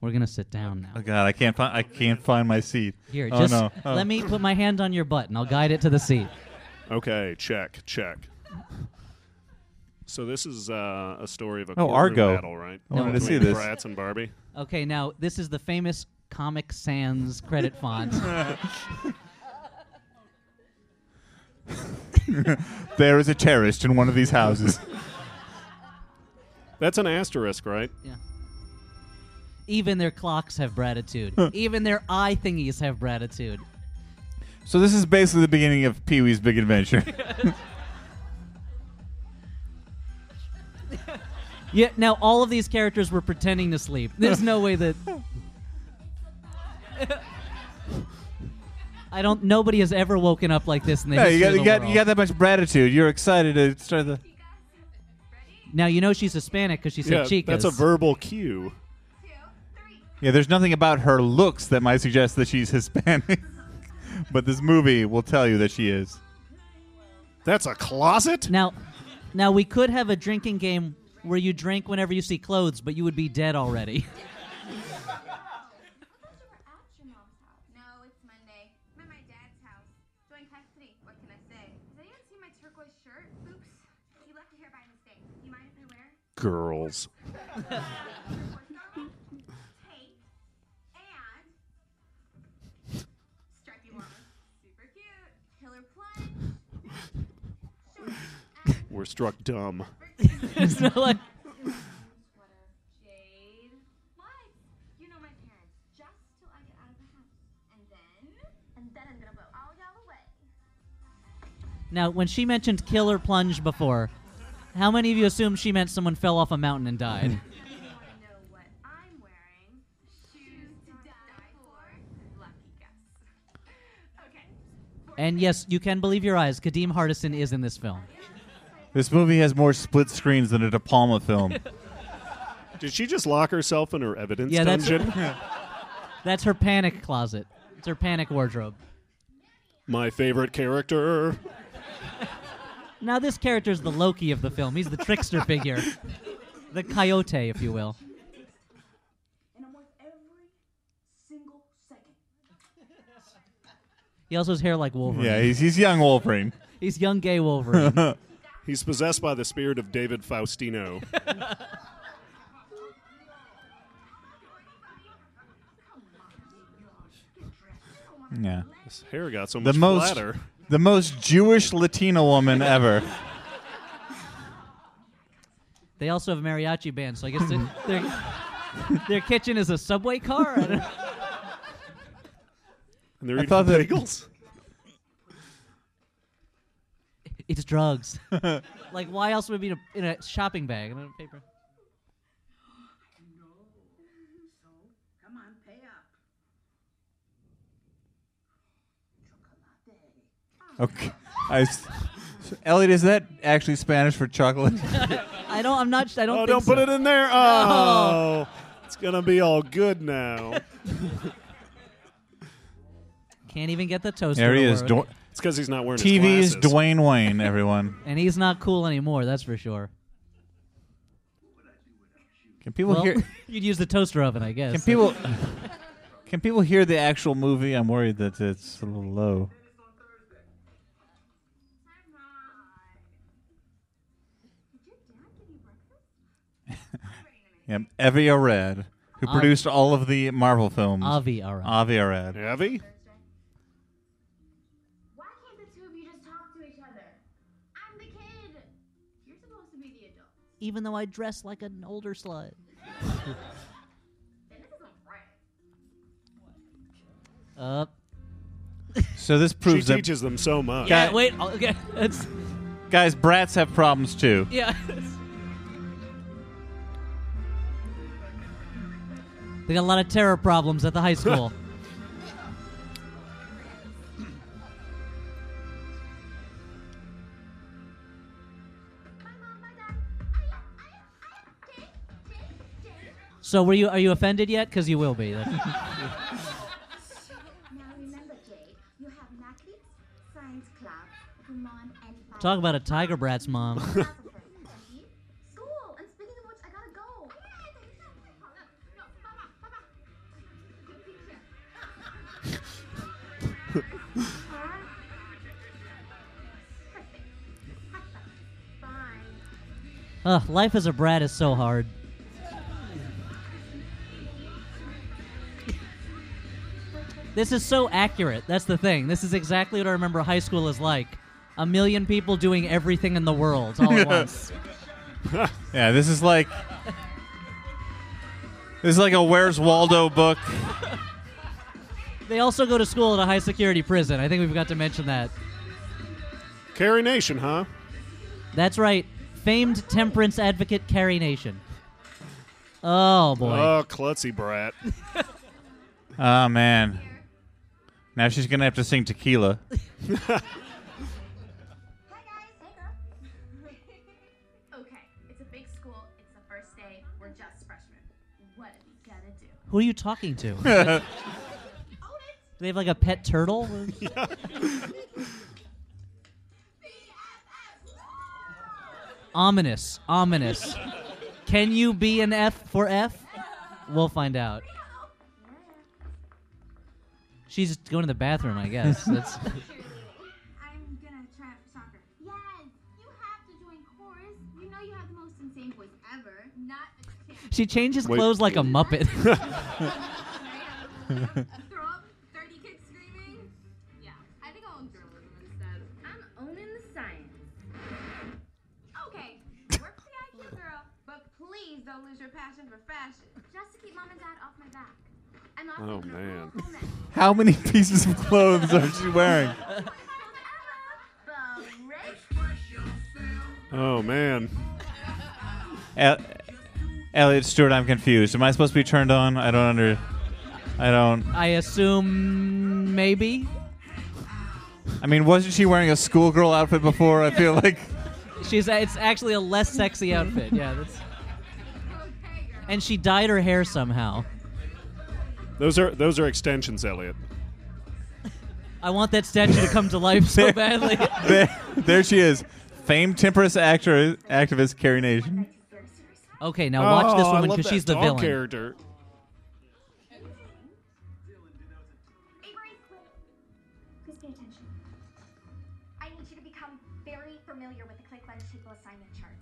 We're gonna sit down now. Oh God, I can't find I can't find my seat. Here, oh, just no. Oh. let me put my hand on your butt and I'll guide it to the seat. Okay, check, check. So this is uh, a story of a Oh, Argo. battle, right? I wanted to see this. Bratz and Barbie. Okay, now this is the famous Comic Sans credit font. there is a terrorist in one of these houses. That's an asterisk, right? Yeah. Even their clocks have gratitude. Even their eye thingies have gratitude. so this is basically the beginning of Pee Wee's Big Adventure. Yeah. Now all of these characters were pretending to sleep. There's no way that. I don't. Nobody has ever woken up like this in the yeah, history you got of the you got you got that much gratitude. You're excited to start the. Now you know she's Hispanic because she said yeah, chicas. that's a verbal cue. Yeah, there's nothing about her looks that might suggest that she's Hispanic, but this movie will tell you that she is. That's a closet. Now, now we could have a drinking game where you drink whenever you see clothes, but you would be dead already. No, I'm gonna blow all now when she mentioned killer plunge before, how many of you assumed she meant someone fell off a mountain and died? I know what I'm wearing. Shoes to die for. Lucky guess. Okay. and yes, you can believe your eyes. Kadeem Hardison is in this film. This movie has more split screens than a De Palma film. Did she just lock herself in her evidence Yeah, that's- dungeon? That's her panic closet. It's her panic wardrobe. My favorite character. Now this character is the Loki of the film. He's the trickster figure, the coyote, if you will. and I'm worth every single second. He also has hair like Wolverine. yeah, he's he's young Wolverine. He's young gay Wolverine. He's possessed by the spirit of David Faustino. Yeah, His hair got so the much most flatter. the most Jewish Latina woman ever. they also have a mariachi band, so I guess they- their their kitchen is a subway car. I don't- And they're I eating thought that- bagels. It's drugs. like, why else would it be in a, in a shopping bag? And a paper. So, come on, pay up. Chocolate. Okay, I s Elliott, is that actually Spanish for chocolate? I don't. I'm not. I don't. Oh, think don't put it in there. Oh, it's gonna be all good now. Can't even get the toaster. there he to is. work. Dw- It's because he's not wearing TV's his glasses. Dwayne Wayne. Everyone, and he's not cool anymore. That's for sure. can people Well, hear? you'd use the toaster oven, I guess. Can people? Can people hear the actual movie? I'm worried that it's a little low. Did your dad give you breakfast? Yeah, Avi Arad, who Av- produced all of the Marvel films. Avi, Arad. Avi Arad. Abby? Why can't the two of you just talk to each other? I'm the kid. You're supposed to be the adult. Even though I dress like an older slut. Then this isn't right. Uh, So this She proves that teaches them so much. yeah. Guy- Wait. Okay. That's guys, brats have problems too. yeah. they got a lot of terror problems at the high school. So were you? Are you offended yet? Because you will be. so now remember, Jade, you have science club, Talk about a tiger brat's mom. Ugh, life as a brat is so hard. This is so accurate. That's the thing. This is exactly what I remember high school is like. A million people doing everything in the world all at once. Yeah, this is like this is like a Where's Waldo book. They also go to school at a high security prison. I think we've got to mention that. Carrie Nation, huh? That's right. Famed temperance advocate Carrie Nation. Oh boy. Oh, klutzy brat. Oh man. Now she's gonna have to sing tequila. Hi guys. Hey girl. okay, it's a big school. It's the first day. We're just freshmen. What are we gonna do? Who are you talking to? Oh, do Own it. they have like a pet turtle? ominous. Ominous. Can you be an F for F? We'll find out. She's going to the bathroom, I guess. That's I'm gonna try out for soccer. Yes, you have to join chorus. You know you have the most insane voice ever. Not a chance. she changes Wait. clothes like a muppet. Throw up 30 kids screaming? Yeah, I think I'll own journalism instead. I'm owning the science. Okay, work for the IQ girl, but please don't lose your passion for fashion. Just to keep mom and dad off my back. I'm not Oh, taking man. Full home ec. How many pieces of clothes are she wearing? Oh man. El- Elliott Stuart, I'm confused. Am I supposed to be turned on? I don't under. I don't. I assume maybe. I mean, wasn't she wearing a schoolgirl outfit before? I feel like. She's it's actually a less sexy outfit. Yeah, that's And she dyed her hair somehow. Those are those are extensions, Elliott. I want that statue to come to life so badly. there, there she is, famed temperance actor, activist Carrie Nation. Okay, now watch this Oh, I woman because she's the dog villain. character. Avery, please pay attention. I need you to become very familiar with the click lens table assignment chart.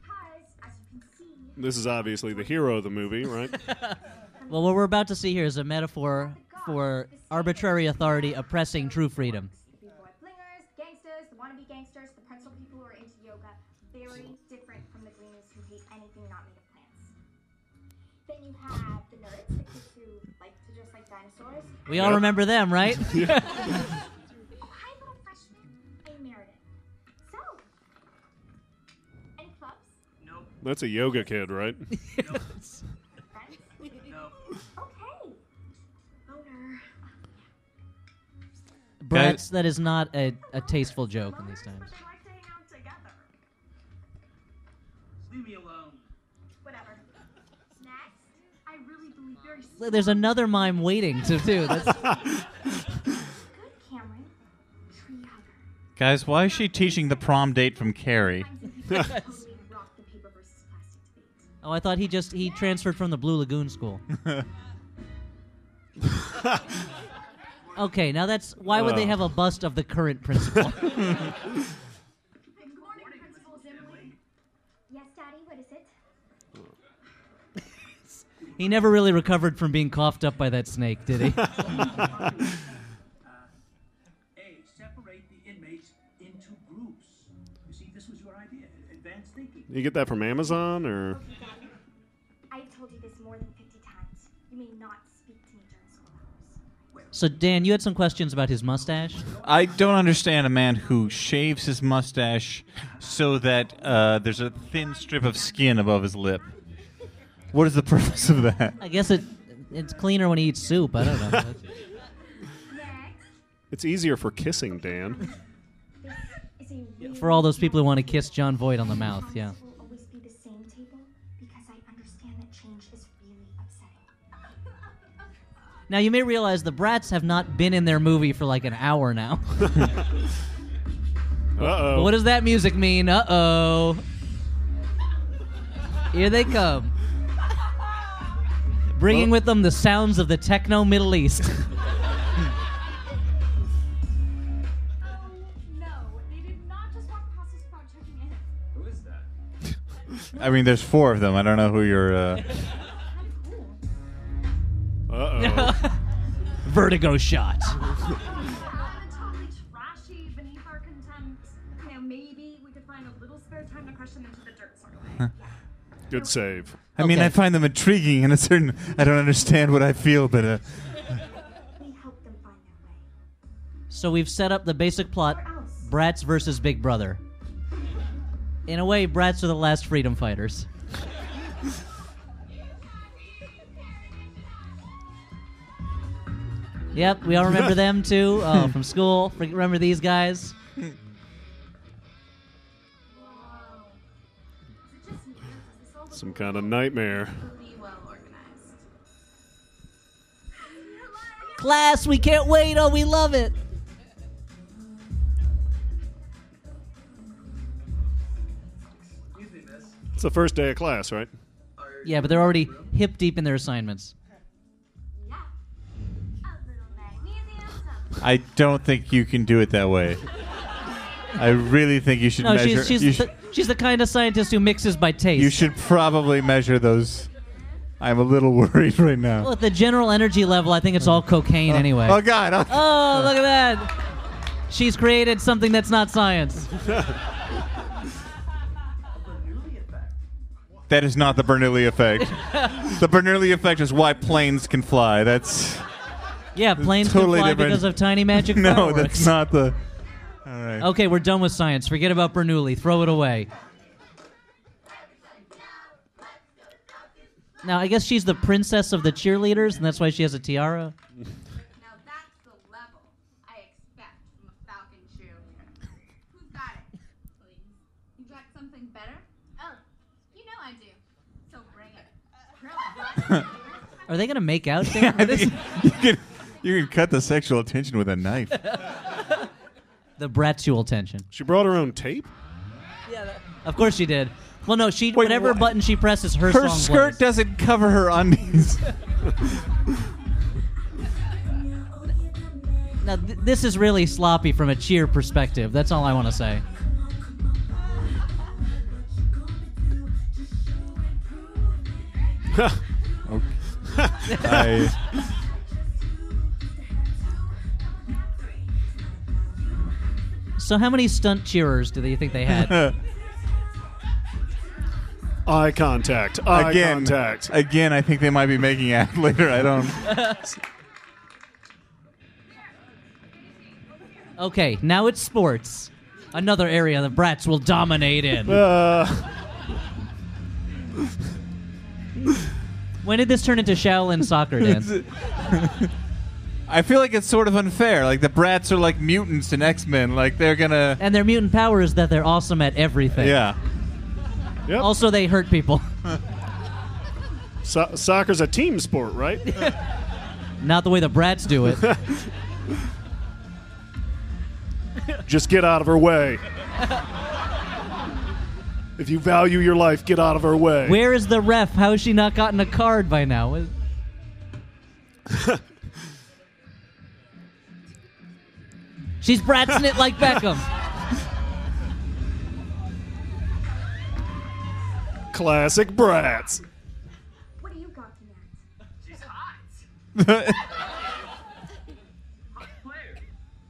Because, as you can see, This is obviously the hero of the movie, right? Well, what we're about to see here is a metaphor for arbitrary authority oppressing true freedom. the b-boy blingers, gangsters, the wannabe gangsters, the pretzel people who are into yoga, very different from the greenies who hate anything not made of plants. Then you have the nerds, the kids who like to dress like dinosaurs. We all Yep. remember them, right? Oh, hi, little freshman. I'm Meredith. So, any clubs? That's a yoga kid, right? Brats, that is not a, a tasteful joke in these times. But they like to hang out together. Leave me alone. Whatever. Next, I really believe very There's another mime waiting to do. That's, good, Cameron. Guys, why is she teaching the prom date from Carrie? Times when people totally rock the paper versus plastic debate. oh, I thought he just he transferred from the Blue Lagoon school. Okay, now that's why would they have a bust of the current principal? Good morning, Principal Zimmerly. Yes, Daddy, what is it? he never really recovered from being coughed up by that snake, did he? Uh, a. Separate the inmates into groups. You see, this was your idea. Advanced thinking. You get that from Amazon, or so Dan, you had some questions about his mustache. I don't understand a man who shaves his mustache so that uh, there's a thin strip of skin above his lip. What is the purpose of that? I guess it it's cleaner when he eats soup. I don't know. It's easier for kissing, Dan. this is a really For all those people who want to kiss Jon Voight on the mouth, yeah. Now you may realize the brats have not been in their movie for like an hour now. Uh oh. what does that music mean? Uh oh. Here they come. Bringing with them the sounds of the techno Middle East. Oh no, they did not just walk past us without checking in. Who is that? I mean, there's four of them. I don't know who you're. Uh... Uh oh. Vertigo shot. totally trashy beneath our contempt. You know, maybe we could find a little spare time to crush them into the dirt sort of way. Good save. I mean, Okay. I find them intriguing in a certain. I don't understand what I feel, but uh, We help them find their way. So we've set up the basic plot: Where else? Bratz versus Big Brother. In a way, Bratz are the last freedom fighters. Yep, we all remember them too oh, from school. Remember these guys? Whoa. Is it just me? or does this all look Some kind of nightmare. really well organized? Class, we can't wait. Oh, we love it. Excuse me, miss. It's the first day of class, right? Yeah, but they're already hip deep in their assignments. I don't think you can do it that way. I really think you should No, measure. she's she's you, the, sh- she's the kind of scientist who mixes by taste. you should probably measure those. I'm a little worried right now. Well, at the general energy level, I think it's all cocaine oh. anyway. Oh God! Oh, Oh, look at that. She's created something that's not science. That is not the Bernoulli effect. the Bernoulli effect is why planes can fly. That's Yeah, planes Totally can fly different. because of tiny magic no, fireworks. that's not the. All right. Okay, we're done with science. Forget about Bernoulli. Throw it away. Now, I guess she's the princess of the cheerleaders, and that's why she has a tiara. Now that's the level I expect from a Falcon cheerleader. Who's got it? Please. You got something better? Oh, you know I do. So bring it. Really? Are they going to make out? Yeah, Dan? I think you can you can cut the sexual tension with a knife. the Bratzual tension. She brought her own tape? Yeah, of course she did. Well, no, she Wait, whatever what? button she presses, her, Her song skirt plays. doesn't cover her undies. Now, th- this is really sloppy from a cheer perspective. That's all I want to say. I, So, how many stunt cheerers do they think they had? Eye contact. Eye again, contact. again, I think they might be making out later. I don't. okay, now it's sports. Another area the brats will dominate in. Uh, When did this turn into Shaolin soccer, Dan? I feel like it's sort of unfair. Like the brats are like mutants in X Men. Like they're gonna. and their mutant power is that they're awesome at everything. Yeah. yep. Also, they hurt people. So- soccer's a team sport, right? Not the way the brats do it. Just get out of her way. if you value your life, get out of her way. Where is the ref? How has she not gotten a card by now? She's bratzing it like Beckham. Classic brats. What are you gawking at? She's hot.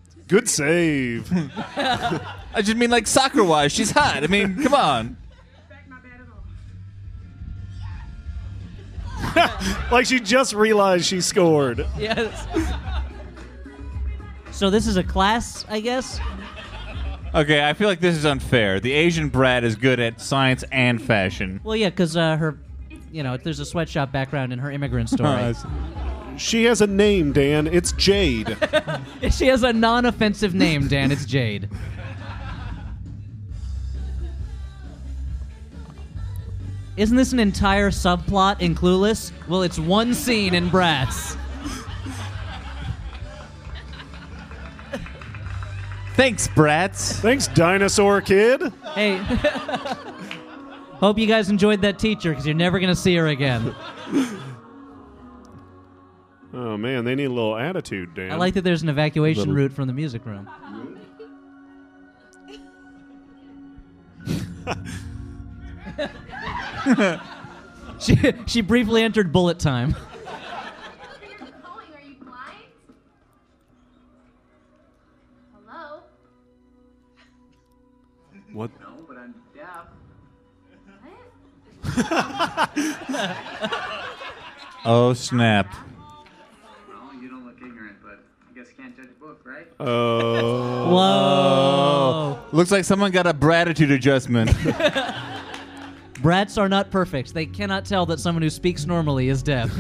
Good save. I just mean like soccer wise. She's hot. I mean, come on. Not bad at all. like she just realized she scored. yes. So this is a class, I guess. Okay, I feel like this is unfair. The Asian brat is good at science and fashion. Well, yeah, because uh, her, you know, there's a sweatshop background in her immigrant story. She has a name, Dan. It's Jade. she has a non-offensive name, Dan. It's Jade. Isn't this an entire subplot in Clueless? Well, it's one scene in Bratz. Thanks, brats. Thanks, dinosaur kid. Hey, hope you guys enjoyed that teacher because you're never gonna see her again. Oh man, they need a little attitude, Dan. I like that there's an evacuation Little- route from the music room. she she briefly entered bullet time. What? No, but I'm deaf. Oh snap! Well, you don't look ignorant, but I guess you can't judge a book, right? Oh. Whoa. Oh. Looks like someone got a bratitude adjustment. Brats are not perfect. They cannot tell that someone who speaks normally is deaf.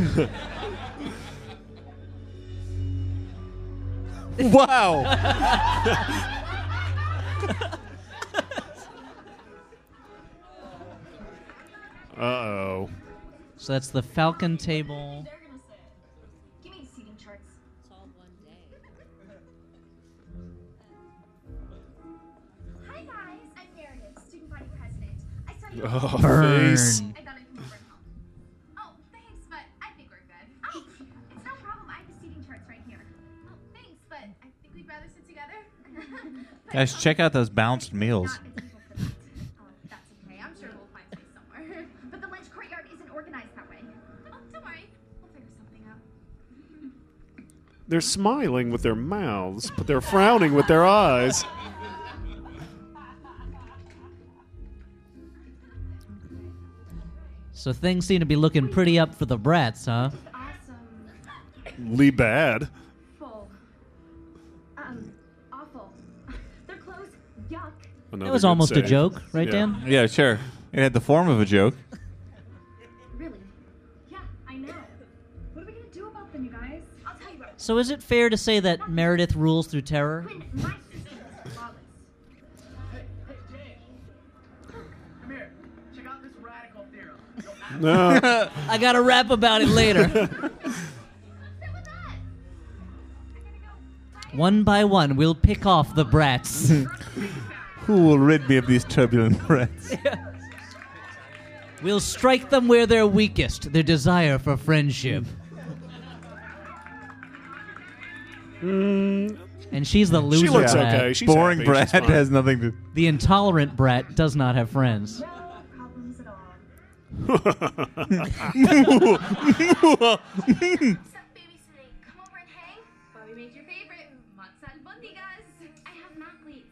wow! Uh oh. so that's the Falcon table. They're gonna say it. Give me the seating charts. They're smiling with their mouths, but they're frowning with their eyes. So things seem to be looking pretty up for the brats, huh? Awesome. Lee bad. Full. Um, awful. They're. Yuck. Another That was good almost a joke, right, Yeah. Dan? Yeah, sure. It had the form of a joke. So is it fair to say that Meredith rules through terror? Quinn, my system is flawless. Hey, hey, Jay. Come here. Check out this radical theorem. You'll No. I got to rap about it later. Sit with us. one by one, we'll pick off the brats. Who will rid me of these turbulent brats? we'll strike them where they're weakest, their desire for friendship. Mm. And she's the loser she looks brat. okay. She's Boring happy. She's brat fine. has nothing to. The intolerant Brett does not have friends. No problems at all. What's up, babysitting? Come over and hang. Bobby made your favorite. Matza and Bundigas. I have mac week.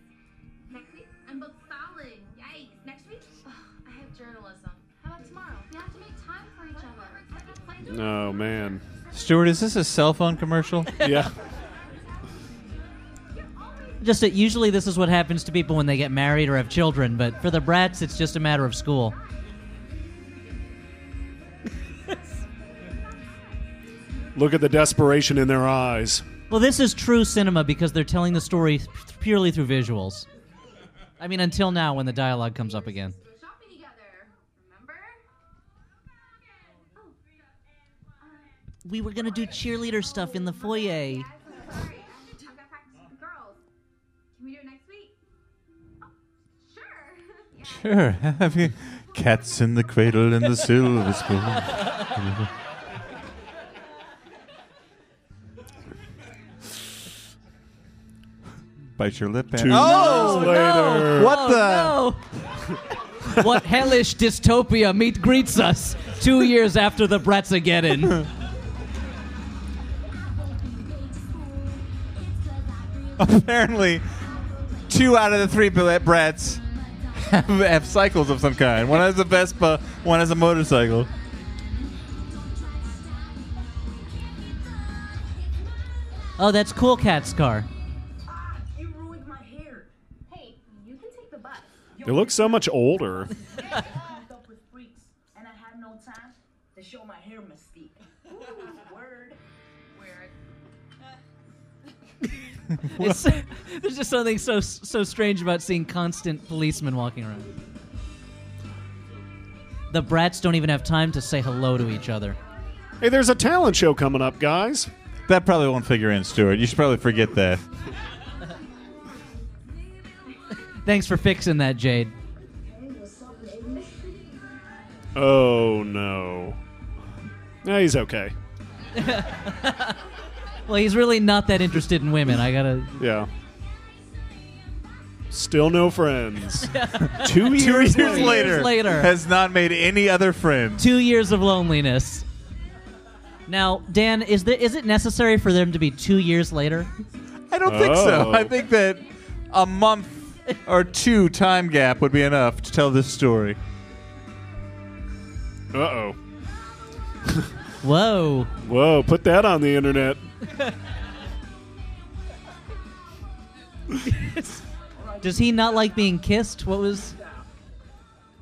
Next week? I'm booked fouling. Yikes. Next week? Ugh, I have journalism. How about tomorrow? We have to make time for each other. No, oh, man. Stuart, is this a cell phone commercial? Yeah. Just that usually this is what happens to people when they get married or have children, but for the brats, it's just a matter of school. Look at the desperation in their eyes. Well, this is true cinema because they're telling the story purely through visuals. I mean, until now when the dialogue comes up again. Go shopping together. Remember? We were gonna do cheerleader stuff in the foyer. Sure. Have you cats in the cradle and the silver spoon? Bite your lip. And- Two oh, years later. what oh, the? No! what hellish dystopia meet greets us two years after the Bratzageddon. Apparently, two out of the three billet brats have, have cycles of some kind. One has a Vespa, one has a motorcycle. Oh, that's Cool Cat's car. Ah, you ruined my hair. Hey, you can take the bus. They look so much older. It's, there's just something so so strange about seeing constant policemen walking around. The brats don't even have time to say hello to each other. Hey, there's a talent show coming up, guys. That probably won't figure in, Stuart. You should probably forget that. Thanks for fixing that, Jade. Oh no. No, he's okay. Well, he's really not that interested in women. I gotta. Yeah. Still no friends. Two years, Two years later. later, later. has not made any other friends. Two years of loneliness. Now, Dan, is there is it necessary for them to be two years later? I don't think so. Oh. I think that a month or two time gap would be enough to tell this story. Uh oh. Whoa. Whoa, put that on the internet. Does he not like being kissed? What was?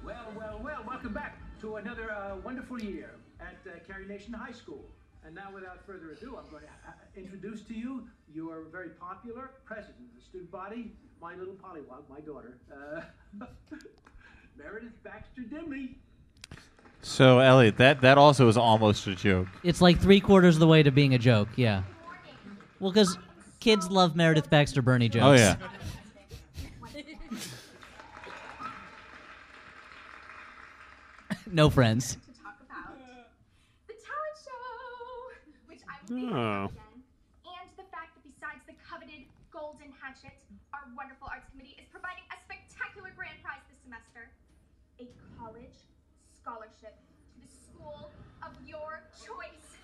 Well, well, well, welcome back to another uh, wonderful year at uh, Carrie Nation High School. And now, without further ado, I'm going to uh, introduce to you your very popular president of the student body, my little pollywog, my daughter, uh, Meredith Baxter Dimly. So, Elliott, that, that also is almost a joke. It's like three quarters of the way to being a joke. Yeah. Well, because kids love Meredith Baxter Birney jokes. Oh, yeah. no friends. to talk about the talent show, which I will be Oh. again. And the fact that besides the coveted golden hatchet, our wonderful arts committee is providing a spectacular grand prize this semester. A college scholarship to the school of your choice.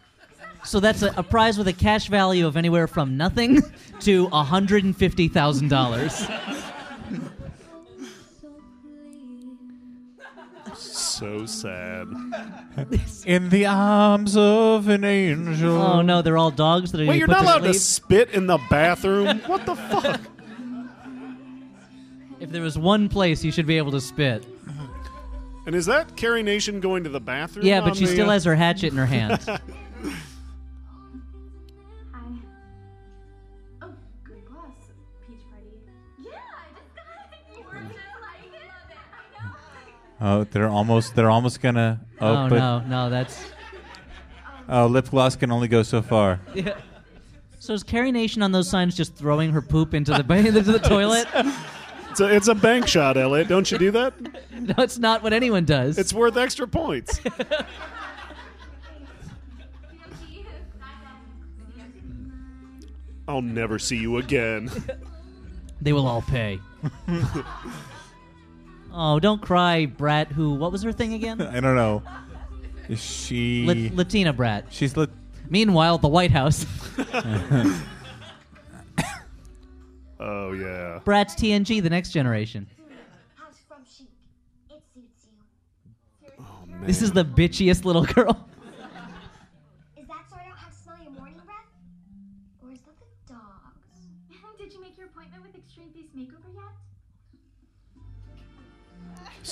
So that's a, a prize with a cash value of anywhere from nothing to hundred and fifty thousand dollars. So sad. In the arms of an angel. Oh no, they're all dogs that are. Wait, you you're put not to allowed to sleep. spit in the bathroom? What the fuck? If there was one place you should be able to spit. And is that Carrie Nation going to the bathroom? Yeah, but she the, still uh, has her hatchet in her hand. Oh, they're almost they're almost gonna. Oh, oh but no, no, that's. oh, lip gloss can only go so far. Yeah. So is Carrie Nation on those signs just throwing her poop into the into the toilet? It's a, it's a bank shot, Elliott. Don't you do that? No, it's not what anyone does. It's worth extra points. I'll never see you again. They will all pay. Oh, don't cry, Brat. Who? What was her thing again? I don't know. Is she? La- Latina Brat. she's lit. Meanwhile, at the White House, Oh yeah. Brat's TNG, the next generation. House from chic. It suits you. Oh man. This is the bitchiest little girl.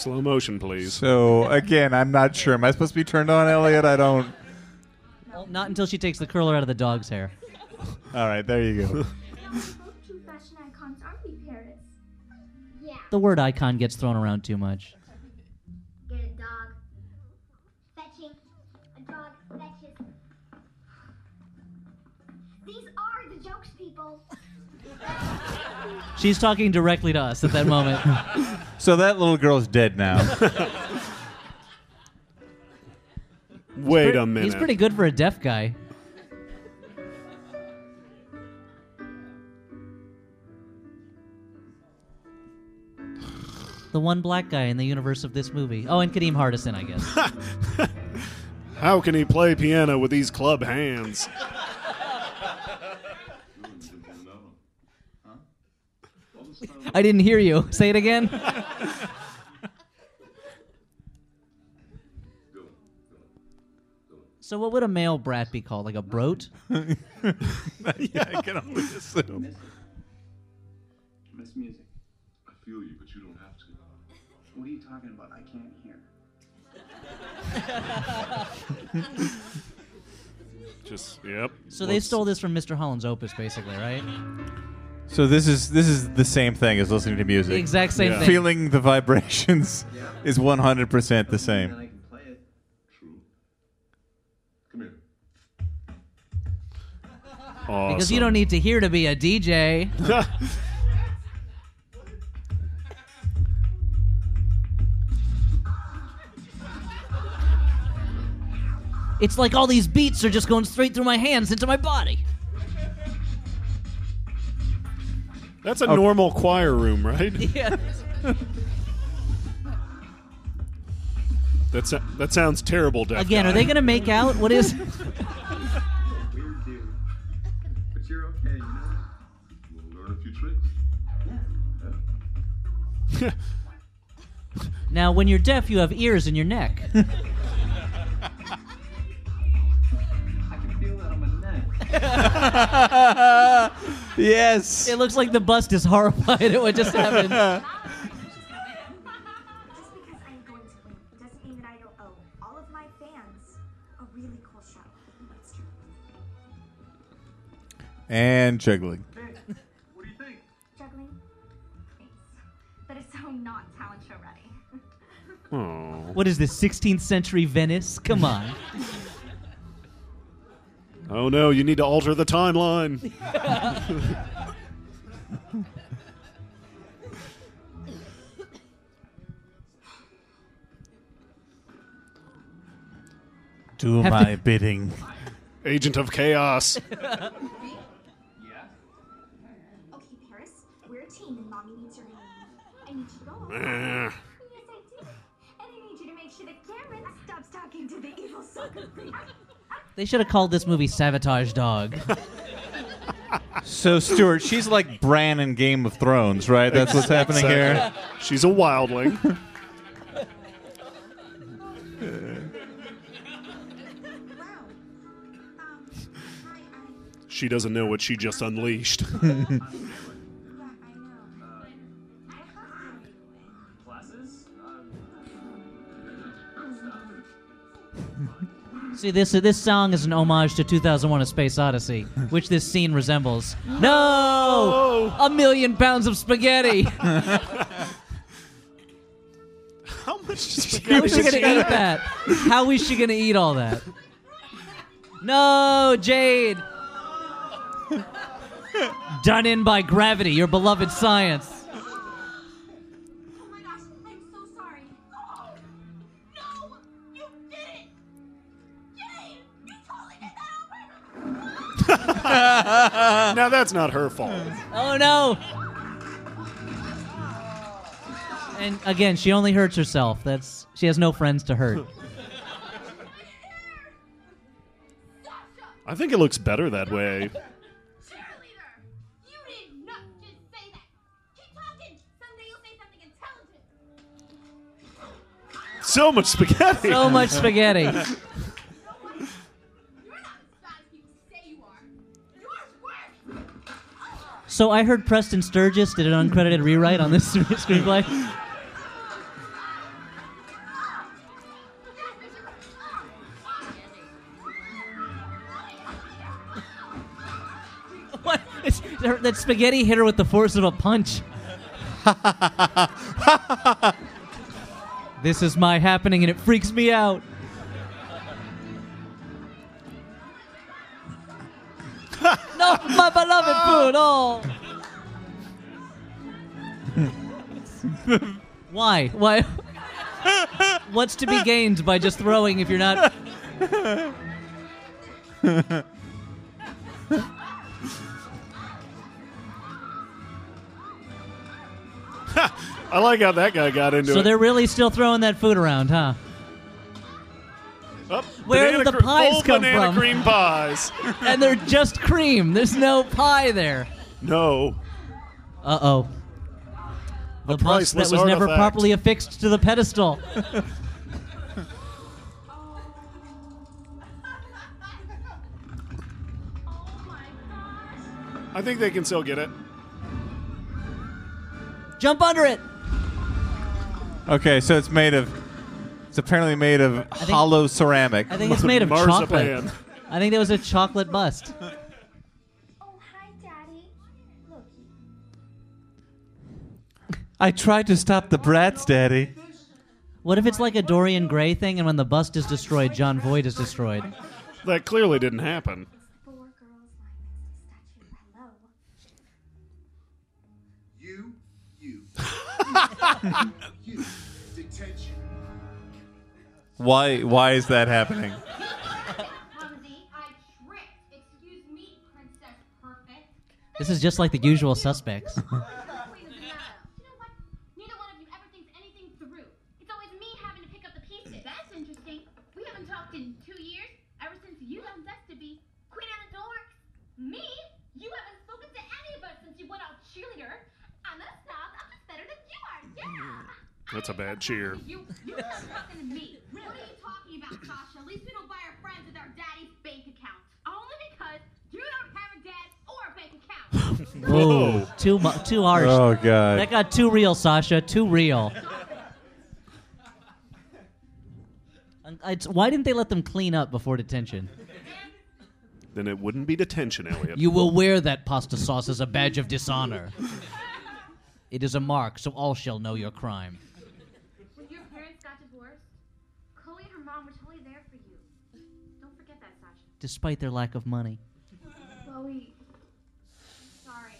Slow motion, please. So again, I'm not sure. Am I supposed to be turned on, Elliott? I don't. Well, not until she takes the curler out of the dog's hair. All right, there you go. Now we're both two fashion icons, aren't we, Paris? Yeah. The word icon gets thrown around too much. Get a dog. Fetching. A dog fetches. These are the jokes, people. She's talking directly to us at that moment. So that little girl's dead now. Wait a minute. He's pretty good for a deaf guy. The one black guy in the universe of this movie. Oh, and Kadeem Hardison, I guess. How can he play piano with these club hands? I didn't hear you. Say it again. so, what would a male brat be called? Like a brote? yeah, I can only assume. Miss music. I feel you, but you don't have to. What are you talking about? I can't hear. Just yep. So they Let's- stole this from Mr. Holland's opus, basically, right? So this is this is the same thing as listening to music. The exact same Yeah. thing. Feeling the vibrations is 100% the same. I can play it. True. Come here. Awesome. Because you don't need to hear to be a DJ. It's like all these beats are just going straight through my hands into my body. That's a normal choir room, right? Yeah. That's that sounds terrible, Deaf Again, guy. are they going to make out? What is? Weird deal. But you're okay, you know? We'll learn a few tricks. Now, when you're deaf, you have ears in your neck. I can feel that on my neck. Yes. It looks like the bust is horrified at what just happened. Just because I'm going to win doesn't mean that I don't owe all of my fans a really cool show. That's true. And juggling. Hey, what do you think? Juggling? Thanks. But it's so not talent show ready. Oh. What is this, 16th century Venice? Come on. oh no, you need to alter the timeline. Do Have my to- bidding. Agent of Chaos. Yeah? Okay, Paris, we're a team and mommy needs your hand. I need you to go along. Yes, I do. And I need you to make sure that Cameron stops talking to the evil soccer freak. They should have called this movie Sabotage Dog. So, Stuart, she's like Bran in Game of Thrones, right? That's what's happening here. She's a wildling. Wow. Hi, I. She doesn't know what she just unleashed. See, this this song is an homage to 2001: A Space Odyssey, which this scene resembles. No, a million pounds of spaghetti. How much How spaghetti is she gonna eat that? How is she gonna eat all that? No, Jade. Done in by gravity, your beloved science. Now that's not her fault. Oh no! And again, she only hurts herself. That's she has no friends to hurt. I think it looks better that way. cheerleader, you did not just say that. Keep talking. Someday you'll say something intelligent. So much spaghetti. So much spaghetti. So I heard Preston Sturges did an uncredited rewrite on this screenplay. What? That spaghetti hit her with the force of a punch. this is my happening and it freaks me out. no, my beloved food. Oh. Why? Why? What's to be gained by just throwing if you're not? I like how that guy got into it. So they're really still throwing that food around, huh? Oh, Where banana did the cr- pies come banana from? cream pies. And they're just cream. There's no pie there. no. Uh oh. The bust that priceless was never artifact. properly affixed to the pedestal. Oh my gosh. I think they can still get it. Jump under it. Okay, so it's made of. It's apparently made of think- hollow ceramic. I think it's made of Marzipan. chocolate. I think that was a chocolate bust. Oh, hi, Daddy. Look, I tried to stop the brats, Daddy. What if it's like a Dorian Gray thing, and when the bust is destroyed, Jon Voight is destroyed? That clearly didn't happen. four girls lying next statue. Hello. You, you. Why? Why is that happening? Clumsy, I tripped. Excuse me, Princess Perfect. This is just like the usual suspects. You know what? Neither one of you ever thinks anything through. It's always me having to pick up the pieces. That's interesting. We haven't talked in two years, ever since you left us to be Queen of the Dorks. Me? You haven't spoken to any of us since you went out cheerleader. I'm a snob. I'm better than you are. Yeah. That's a bad cheer. You, you stop talking to me. About, Sasha? At least we don't buy our friends with our daddy's bank account. Only because you don't have a dad or a bank account. Whoa, too mu- too harsh. Oh god. That got too real, Sasha. Too real. It's- why didn't they let them clean up before detention? Then it wouldn't be detention, Elliot. You will wear that pasta sauce as a badge of dishonor. It is a mark, so all shall know your crime. Despite their lack of money. Chloe. Sorry.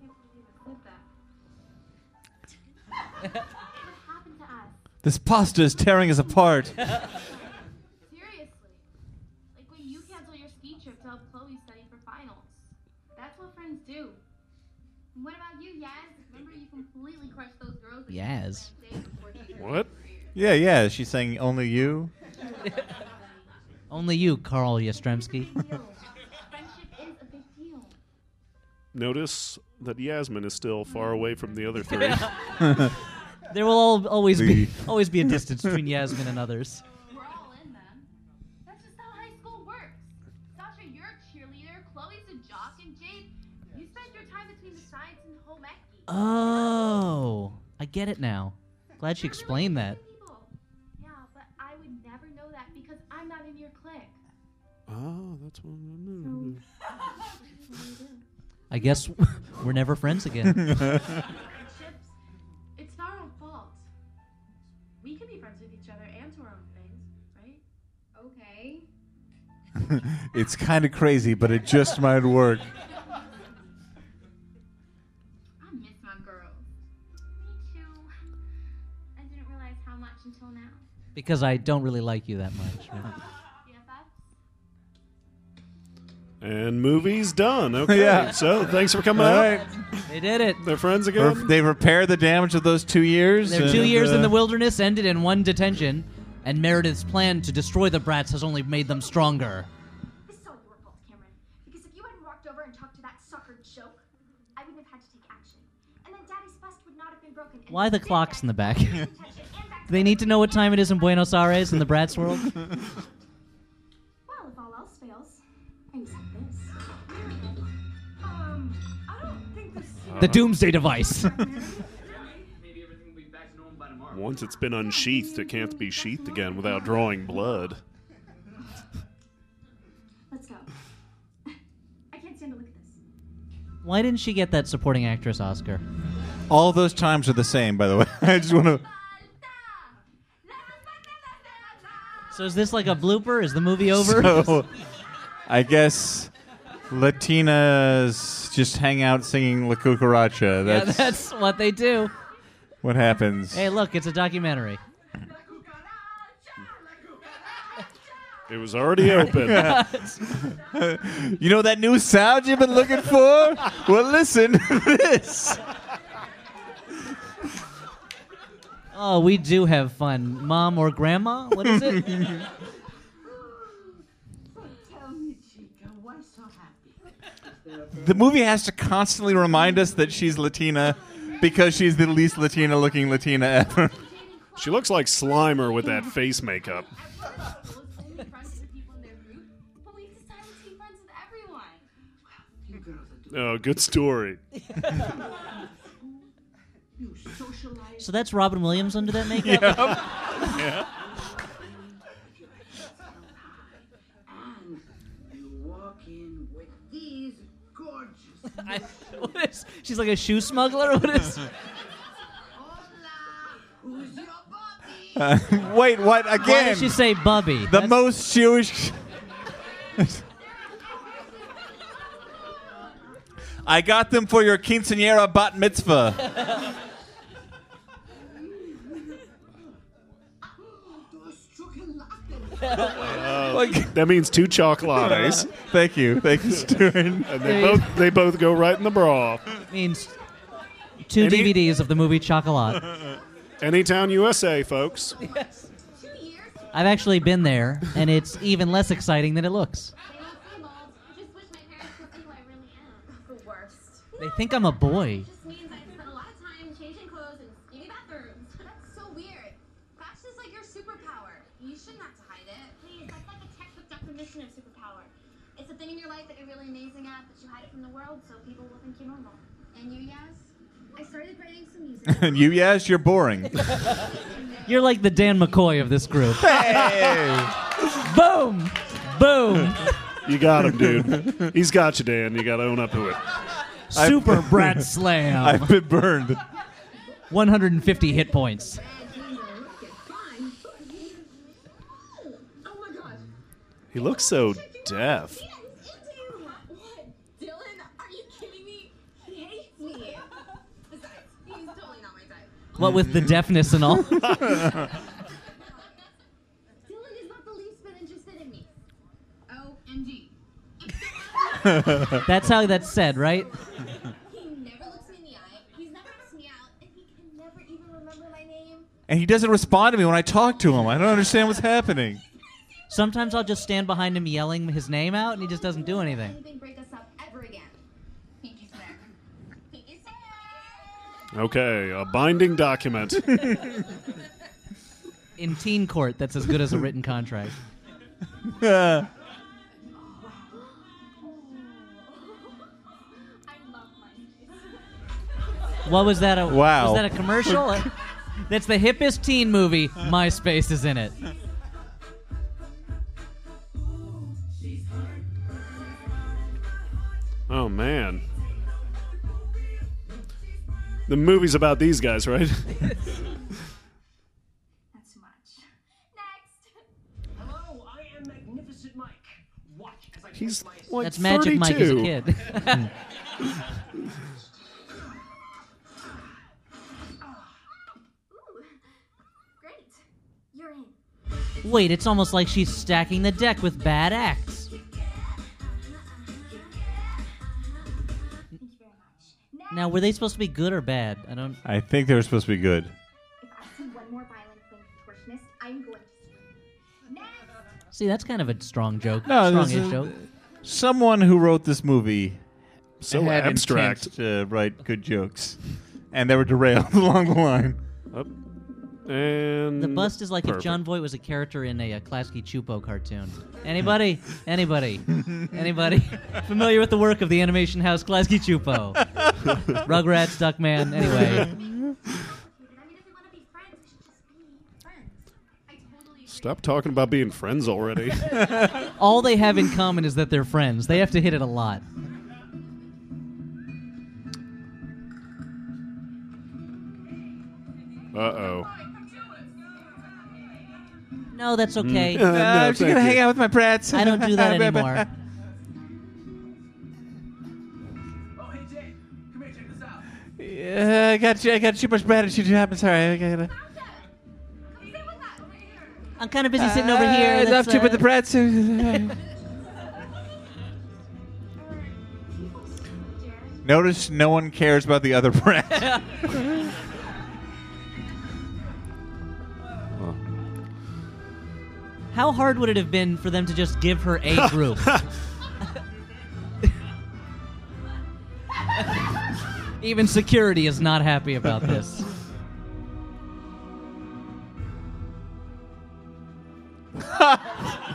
Can't believe I said that. what happened to us? This pasta is tearing us apart. Seriously. Like when you cancel your ski trip to help Chloe study for finals. That's what friends do. And what about you, Yaz? Remember you completely crushed those girls Yaz. met that day before she turned What? yeah, yeah. She's saying only you. Only you, Carl Yastrzemski. Deal. Friendship is a big deal. Notice that Yasmin is still far away from the other three. there will al- always be always be a distance between Yasmin and others. We're all in them. That's just how high school works. Sasha, you're a cheerleader. Chloe's a jock, and Jade, you spend your time between the science and home ec geek. Oh, I get it now. Glad she explained that. Oh, that's what I So, knew. what do you do? I guess we're never friends again. Friendships, it's not our own fault. We can be friends with each other and do our own things, right? Okay. it's kind of crazy, but it just might work. I miss my girls. Me too. I didn't realize how much until now. because I don't really like you that much. BFFs? And movie's done. Okay. Yeah. So thanks for coming All out. right. They did it. They're friends Re- again. they repair the damage of those two years. Their two and, years in uh, the wilderness ended in one detention, and Meredith's plan to destroy the brats has only made them stronger. This is all your fault, Cameron. Because if you hadn't walked over and talked to that sucker joke, I wouldn't have had to take action. And then Daddy's bust would not have been broken. And Why the clocks in the back? back Do they need to know what time it is in Buenos Aires in the brats world? The uh-huh. doomsday device. Maybe everything will be back to normal by tomorrow. Once it's been unsheathed, it can't be sheathed again without drawing blood. Let's go. I can't stand to look at this. Why didn't she get that supporting actress Oscar? All those times are the same, by the way. I just want to. So is this like a blooper? Is the movie over? So, I guess Latinas just hang out singing La Cucaracha. yeah, That's, that's what they do. what happens. Hey, look, it's a documentary. It was already open. You know that new sound you've been looking for? well, listen to this. Oh, we do have fun. Mom or grandma? What is it? Tell me, Chica, why so happy? The movie has to constantly remind us that she's Latina because she's the least Latina looking Latina ever. she looks like Slimer with that face makeup. Chloe's only friends with the people in their group, but we decided to be friends with everyone. You girls are doing Oh, good story. So that's Robin Williams under that makeup? And you walk in with these gorgeous. I- what is, she's like a shoe smuggler? What is? Hola, who's your uh, Bobby? Wait, what? Again? Why did she say Bubby? the That's- most Jewish. I got them for your quinceanera bat mitzvah. Du. Like, That means two chocolates, thank you, thank you, Stuart. and they both they both go right in the bra. means two Any- DVDs of the movie Chocolat. Anytown, USA, folks. Two years? I've actually been there, and it's even less exciting than it looks. They don't seem old. I just wish my parents would think who I really am. The worst. They think I'm a boy. It just means I spend a lot of time changing clothes in skinny bathrooms. That's so weird. That's just like your superpower. You shouldn't have to hide it. Please, that's like a textbook definition of superpower. It's a thing in your life that you're really amazing at, but you hide it from the world so people will think you're normal. And you, Yas? I started writing some music. And you, yes, you're boring. You're like the Dan McCoy of this group. Hey! Boom! Boom! You got him, dude. He's got you, Dan. You got to own up to it. Super Brat Slam. I've been burned. 150 hit points. Oh my gosh. He looks so deaf. What? Dylan? Are you kidding me? He hates me. Besides, he's totally not my type. What with the mm-hmm. deafness and all. Dylan is not the least bit interested in me. OMG. That's how that's said, right? He never looks me in the eye. He's never asked me out, and he can never even remember my name. And he doesn't respond to me when I talk to him. I don't understand what's happening. Sometimes I'll just stand behind him yelling his name out, and he just doesn't do anything. Anything break us up ever again. Pinky swear. Pinky swear. Okay, a binding document. In teen court, that's as good as a written contract. I What was that? A, Wow. Was that a commercial? That's the hippest teen movie. MySpace is in it. Oh man. The movie's about these guys, right? That's too much. Next. Hello, I am Magnificent Mike. Watch as I He's place my like That's Magic Mike as a kid. Ooh. Great. You're in. Wait, it's almost like she's stacking the deck with bad acts. Now, were they supposed to be good or bad? I don't. I think they were supposed to be good. If I see one more violent thing contortionist, I'm going to. Next. See, that's kind of a strong joke. No, this Strongish is- joke. Someone who wrote this movie So had abstract. intent to write good jokes, and they were derailed along the line. Up. And The bust is like if perfect. Jon Voight was a character in a, uh Klasky Csupo cartoon. Anybody? Anybody? Anybody? Familiar with the work of the animation house Klasky Csupo? Rugrats, Duckman. Anyway, I mean, if we want to be friends, we should just be friends. I totally agree. Stop talking about being friends already. all they have in common is that they're friends. They have to hit it a lot. Uh oh. No, that's okay. Uh, no, I'm just thank gonna you. hang out with my brats. I don't do that anymore. Oh, hey Jay, come here, check this out. Yeah, I got I got too much brat and shit happens. Sorry, I gotta. Come sit with us. Over here. I'm kind of busy sitting over here. I love Let's, to, but uh, the brats. are- Notice no one cares about the other brat. How hard would it have been for them to just give her a group? Even security is not happy about this.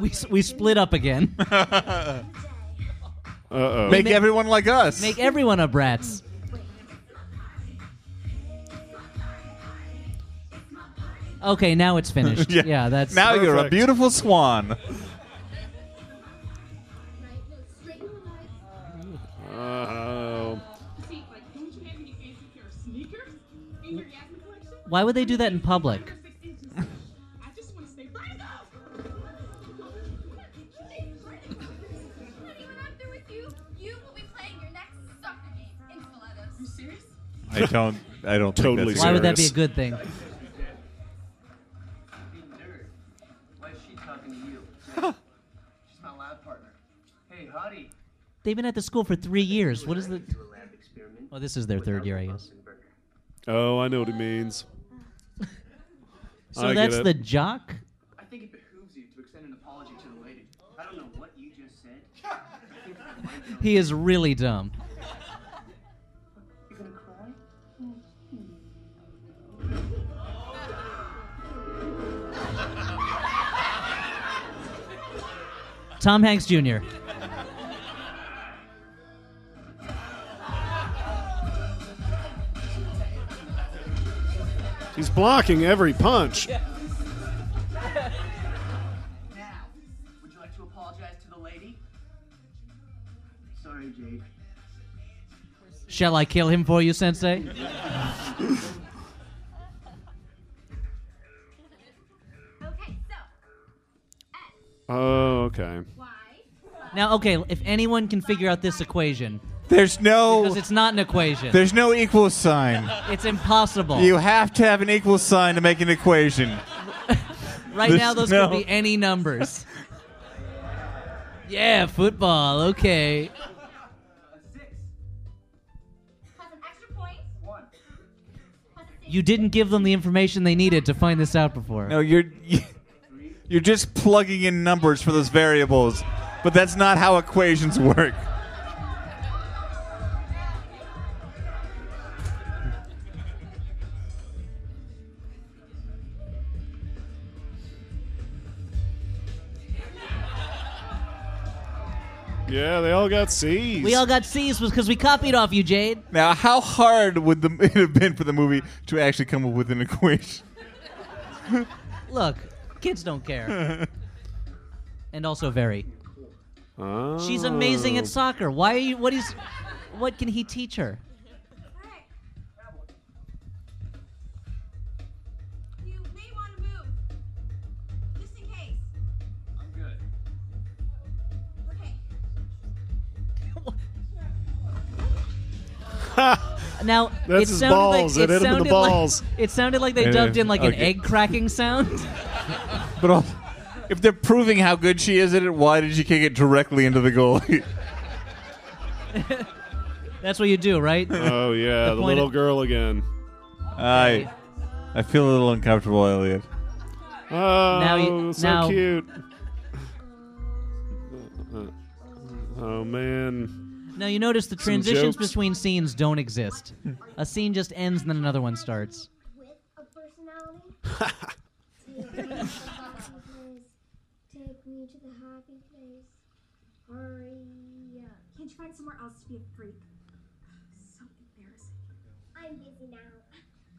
We, we split up again. Uh oh. Make everyone like us. Make everyone a brats. Okay, now it's finished. yeah. that's now you're a beautiful swan. Right? No, straighten your legs. Oh. See, like, don't you have any fancy pair of sneakers in your Yasmin collection? Why would they do that in public? I don't. I don't Totally think that's Why would that be a serious. good thing? Nerd. Why is she talking to you? She's my lab partner. Hey, hottie. They've been at the school for three years. What is the? Do a lab experiment. Oh, this is their third year, I guess. Oh, I know what he means. So I get that's it. the jock. I think it behooves you to extend an apology to the lady. I don't know what you just said. I think that might be- He is really dumb. Tom Hanks Jr. He's blocking every punch. Now, would you like to apologize to the lady? Sorry, Jade. Shall I kill him for you, Sensei? Okay, so Oh, okay. Why? Now, okay, if anyone can figure out this equation, There's no. because it's not an equation, There's no equal sign. it's impossible. You have to have an equal sign to make an equation. right now, those no- could be any numbers. yeah, football. Okay. A an extra point. One. Six. You didn't give them the information they needed to find this out before. No, you're you're just plugging in numbers for those variables, but that's not how equations work. Yeah, they all got C's. We all got C's was because we copied off you, Jade. Now, how hard would the, it have been for the movie to actually come up with an equation? Look, kids don't care. and also very. Oh. She's amazing at oh. soccer. Why are you? What is? What can he teach her? Rick. You may want to move. Just in case. I'm good. Okay. Now That's it sounded balls. like It hit him in the sounded like- it sounded like they Yeah, dubbed in like an egg cracking sound. But all, if they're proving how good she is at it, why did she kick it directly into the goalie? That's what you do, right? Oh yeah, The the, little of- girl again. I I feel a little uncomfortable, Elliot. Oh, Now you- so now- cute. Oh man. Now you notice the transitions jokes. between scenes don't exist. A scene just ends and then another one starts. With a personality. Take me to the happy place. Take me to the happy place. Hurry up. Can't you find somewhere else to be a freak? So embarrassing. I'm busy now.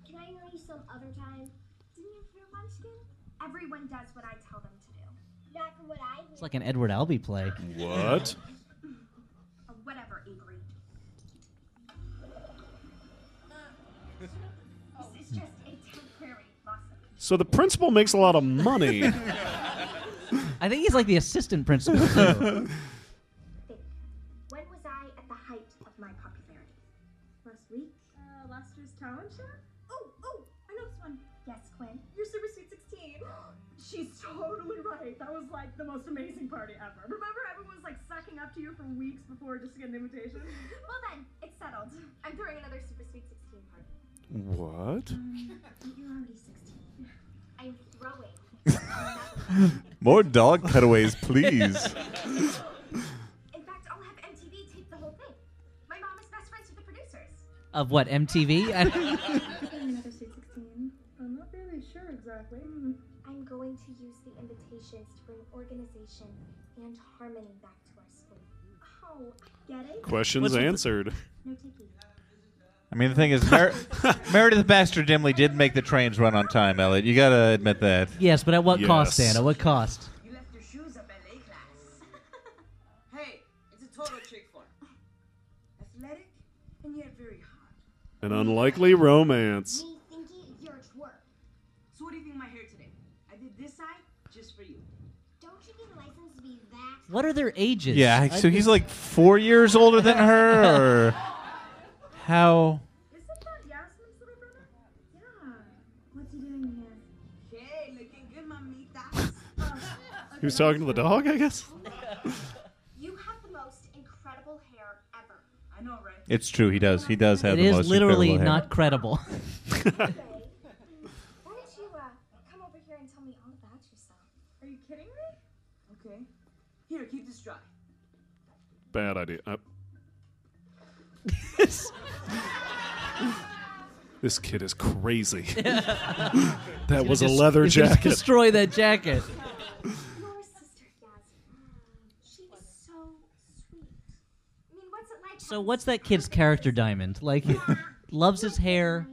Can I know you some other time? Didn't you hear Munchkin? Everyone does what I tell them to do. Not from what I hear. It's like an Edward Albee play. What? Or whatever, Avery. This is just a temporary lesson. So the principal makes a lot of money. I think he's like the assistant principal too. Talent show? Oh, oh, I know this one. Yes, Quinn. You're Super Sweet 16. She's totally right. That was like the most amazing party ever. Remember everyone was like sucking up to you for weeks before just to get an invitation? Well then, it's settled. I'm throwing another Super Sweet 16 party. what? You're already 16. I'm throwing. More dog cutaways, please. Of what MTV? I- Another Sweet 16. I'm not really sure exactly. I'm going to use the invitations to bring organization and harmony back to our school. Oh, get it? Questions What's with the- answered. No tiki. I mean, the thing is, Mer- Meredith Baxter Dimly did make the trains run on time, Elliot. You gotta admit that. yes, but at what cost, Yes. Anna? What cost? An unlikely romance. Me thinking you're a twerp. So what do you think of my hair today? I did this side just for you. Don't you need a license to be that? What are their ages? Yeah, I so he's like four years older than her, or How? Isn't that Yasmin's little brother? Yeah. What's he doing here? Hey, looking good, mamita. He was talking to the dog, I guess. Oh You have the most incredible hair ever. I know, right? It's true. He does. He does have It the is most literally incredible hair. not credible. Why don't you uh, come over here and tell me all about yourself? Are you kidding me? Okay. Here, keep this dry. Bad idea. Uh, this kid is crazy. that was a leather he's gonna jacket. Destroy that jacket. Your sister Yasmin. She is so sweet. I mean, what's it like? So what's that kid's character diamond? Like, he loves his hair,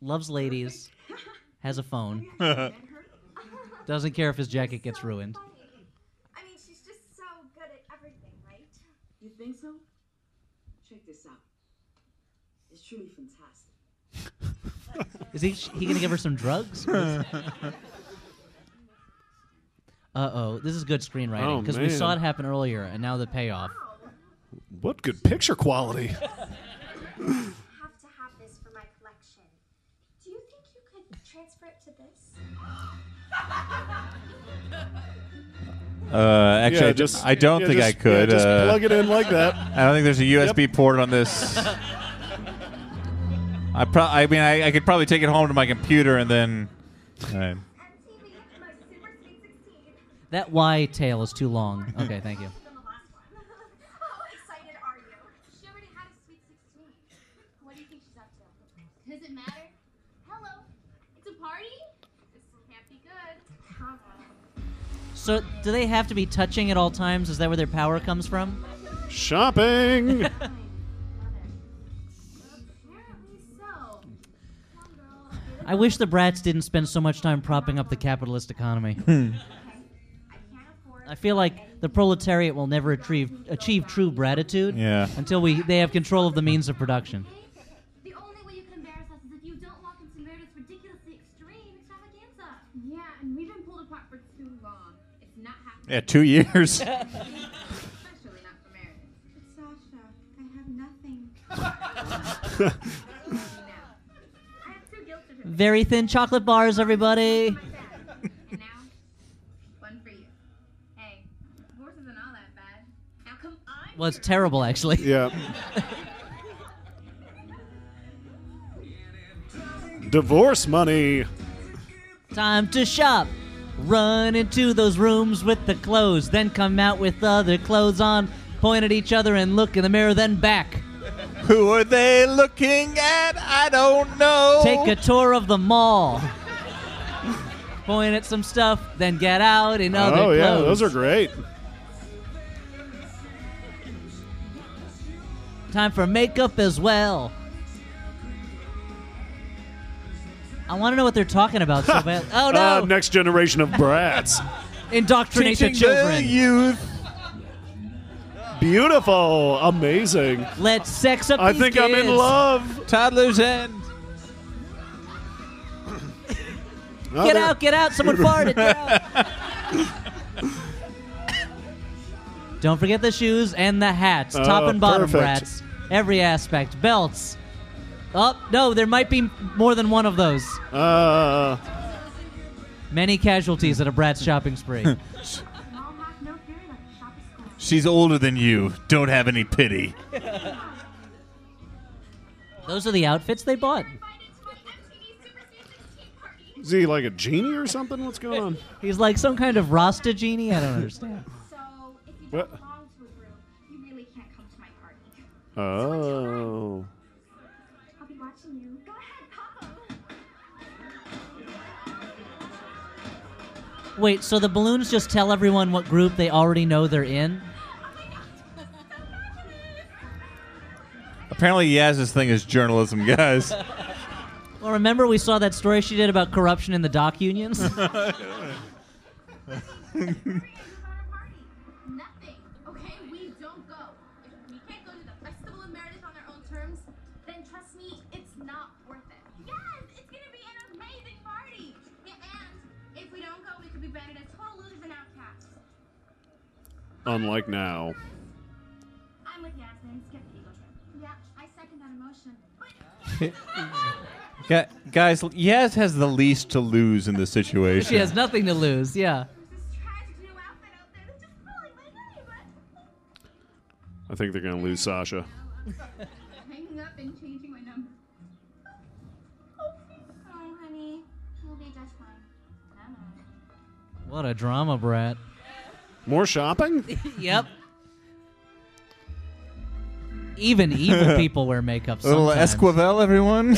loves ladies, has a phone, doesn't care if his jacket gets ruined. I mean, she's just so good at everything, right? You think so? Check this out. It's truly fantastic. Is he he gonna give her some drugs? uh oh, this is good screenwriting Oh, because we man. saw it happen earlier, and now the payoff. What good picture quality. have to have this for my collection. Do you think you could transfer it to this? Uh, actually, Yeah, I, just- just, I don't yeah, think just- I could. yeah, just uh, plug it in like that. I don't think there's a USB port on this. I pro- I mean, I, I could probably take it home to my computer and then. Alright. That Y tail is too long. Okay, thank you. How excited are you? She already had a sweet 16. What do you think she's up to? Does it matter? Hello. It's a party? This can't be good. So, do they have to be touching at all times? Is that where their power comes from? Shopping. I wish the brats didn't spend so much time propping up the capitalist economy. Hmm. I feel like the proletariat will never achieve achieve true gratitude Yeah. until we they have control of the means of production. The only way you can embarrass us is if you don't walk into Meredith's ridiculously extreme extravaganza. Yeah, and we've been pulled apart for too long. It's not happening. Yeah, two years. Especially not for Meredith. But Sasha, I have nothing. I have two guilt certificates. Very thin chocolate bars, everybody. And now, one for you. Hey, divorce isn't all that bad. Now come on. Well, it's terrible, actually. yeah. Divorce money. Time to shop. Run into those rooms with the clothes, then come out with other clothes on. Point at each other and look in the mirror, then back. Who are they looking at? I don't know. Take a tour of the mall. Point at some stuff, then get out in other clothes. oh yeah, those are great. Time for makeup as well. I want to know what they're talking about so bad. Oh no! Uh, next generation of brats. Indoctrinate the Teaching children. the youth. Beautiful, amazing. Let's sex up I these think I'm in kids. love. Toddler's end. Oh, Get there- out! Get out! Someone farted! Get out. Don't forget the shoes and the hats, top Oh, and bottom, perfect. brats. Every aspect. Belts. Oh no, there might be more than one of those. Uh, Many casualties at a brat's shopping spree. Mall have no fury like a shop is closed. She's older than you. Don't have any pity. Those are the outfits they bought. Invited to an MTV Super Season tea party. is he like a genie or something? What's going on? He's like some kind of Rasta genie. I don't understand. So, if you What? don't belong to a group, you really can't come to my party. Oh. Wait, so the balloons just tell everyone what group they already know they're in? Apparently, Yaz's thing is journalism, guys. Well, remember we saw that story she did about corruption in the dock unions? Unlike now. I'm with Yasmin. Skip the ego trip. Yeah, I second that emotion. fashion. Gu- guys, Yaz has the least to lose in this situation. She has nothing to lose. Yeah. I think they're going to lose Sasha. Hanging up and changing my number. Oh, honey, we'll be just fine. What a drama, Brett. More shopping? yep. Even evil people wear makeup. A little sometimes. Esquivel, everyone.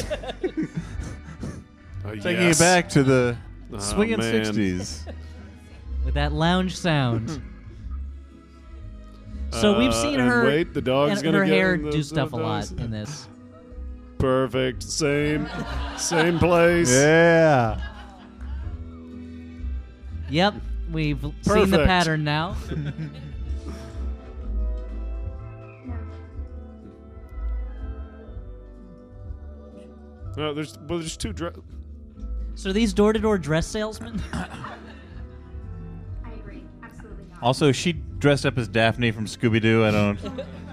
Oh, Taking yes. it back to the Oh, swinging man. 60s. with that lounge sound. So we've Uh, seen and her. wait, the dog's and gonna her get hair the- do stuff a lot dog's- in this. Perfect. Same. Same place. Yeah. Yep, we've seen the Perfect. pattern now. No, there's well, there's two. Dre- so these door-to-door dress salesmen. I agree. Absolutely not. Also, she dressed up as Daphne from Scooby Doo. I don't.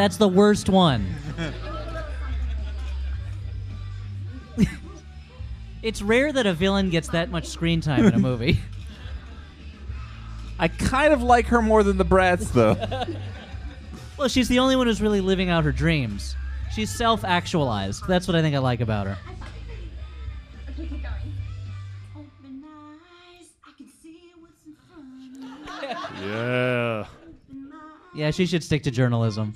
That's the worst one. it's rare that a villain gets that much screen time in a movie. I kind of like her more than the brats, though. well, she's the only one who's really living out her dreams. She's self-actualized. That's what I think I like about her. Okay, keep going. Open eyes, I can see what's in front of me. yeah. Yeah, she should stick to journalism.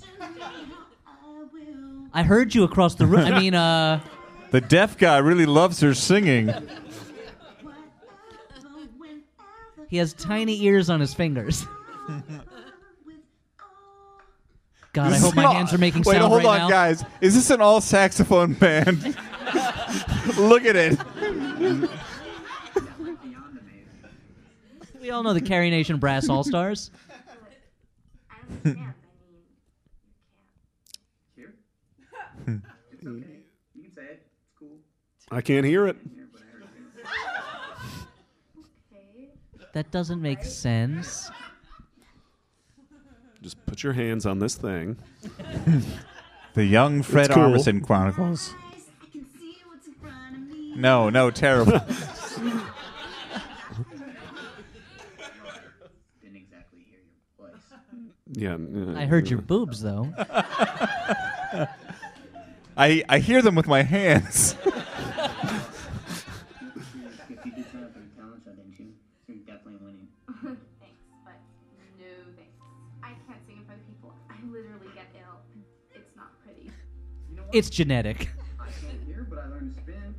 I heard you across the room. I mean, uh, The deaf guy really loves her singing. he has tiny ears on his fingers. God, I hope my not- hands are making Wait, sound hold right on, now. guys. Is this an all saxophone band? Look at it. We all know the Carrie Nation Brass All Stars. I understand. I mean, Here? it's okay. You can say it. It's cool. I can't hear it. That doesn't make sense. Just put your hands on this thing. The Young Fred cool. Armisen Chronicles. No, no, terrible. Didn't exactly hear your voice. Yeah. uh, I heard your boobs, though. I I hear them with my hands. to spin.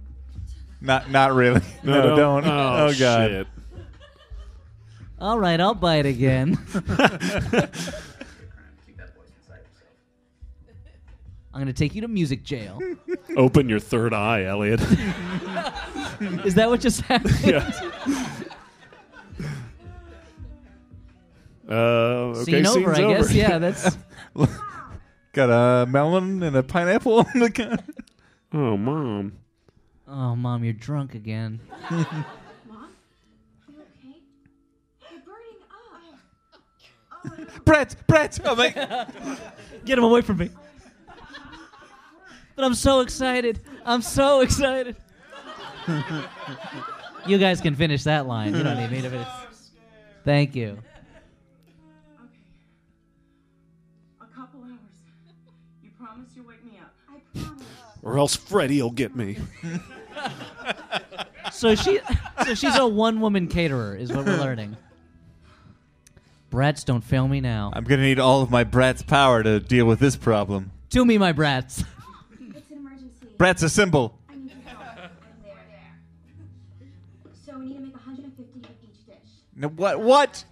Not not really. No, don't. Oh, Oh, god. shit. All right, I'll bite again. Keep that voice inside yourself. I'm going to take you to music jail. Open your third eye, Elliot. Is that what just happened? yeah. Uh, okay, Scene over, scene's I guess. over. Yeah, that's. Got a melon and a pineapple on the gun. Oh, mom. Oh, mom, you're drunk again. Mom, you okay? You're burning up. Brett, Brett. Oh my. Get him away from me. But I'm so excited. I'm so excited. you guys can finish that line. You don't need me to finish. Thank you. Or else Freddy will get me. So she, so she's a one-woman caterer, is what we're learning. Brats, don't fail me now. I'm gonna need all of my brat's power to deal with this problem. To me, my brats. It's an emergency. Brat's a symbol. I need help. There. There. So we need to make 150 of each dish. No, what? What?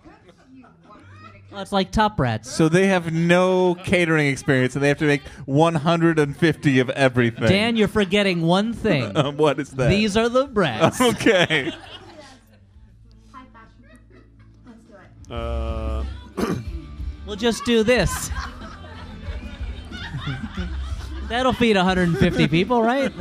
Oh, it's like top Rats. So they have no catering experience, and they have to make 150 of everything. Dan, you're forgetting one thing. Um, what is that? These are the brats. Okay. Let's do it. Uh, We'll just do this. That'll feed 150 people, right?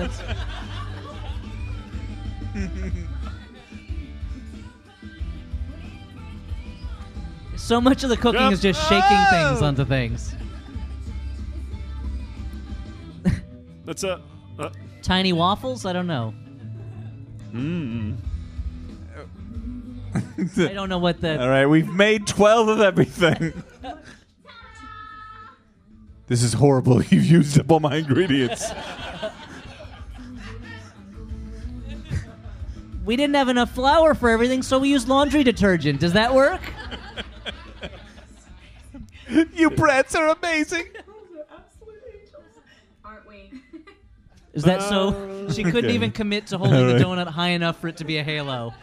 So much of the cooking is just shaking things onto things. That's a. Uh, Tiny waffles? I don't know. mm. I don't know what the. All right, we've made 12 of everything. this is horrible. You've used up all my ingredients. We didn't have enough flour for everything, so we used laundry detergent. Does that work? you brats are amazing. Aren't we? Is that so? Uh, she couldn't Okay. even commit to holding the donut high enough for it to be a halo.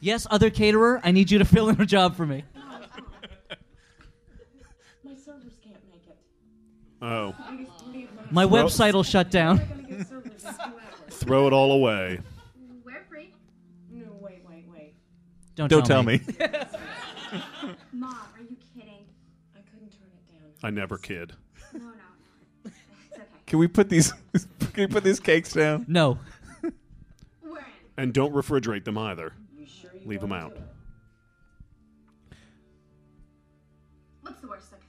yes, other caterer, I need you to fill in a job for me. My servers can't make it. Oh. My Well- website will shut down. Throw it all away. We're free. No, wait, wait, wait. Don't, Don't tell me. Mom, are you kidding? I couldn't turn it down. I never kid. No, no. It's okay. Can we put these can we put these cakes down? No. We're in. And don't refrigerate them either. You sure you Leave them wanna out. do it? What's the worst that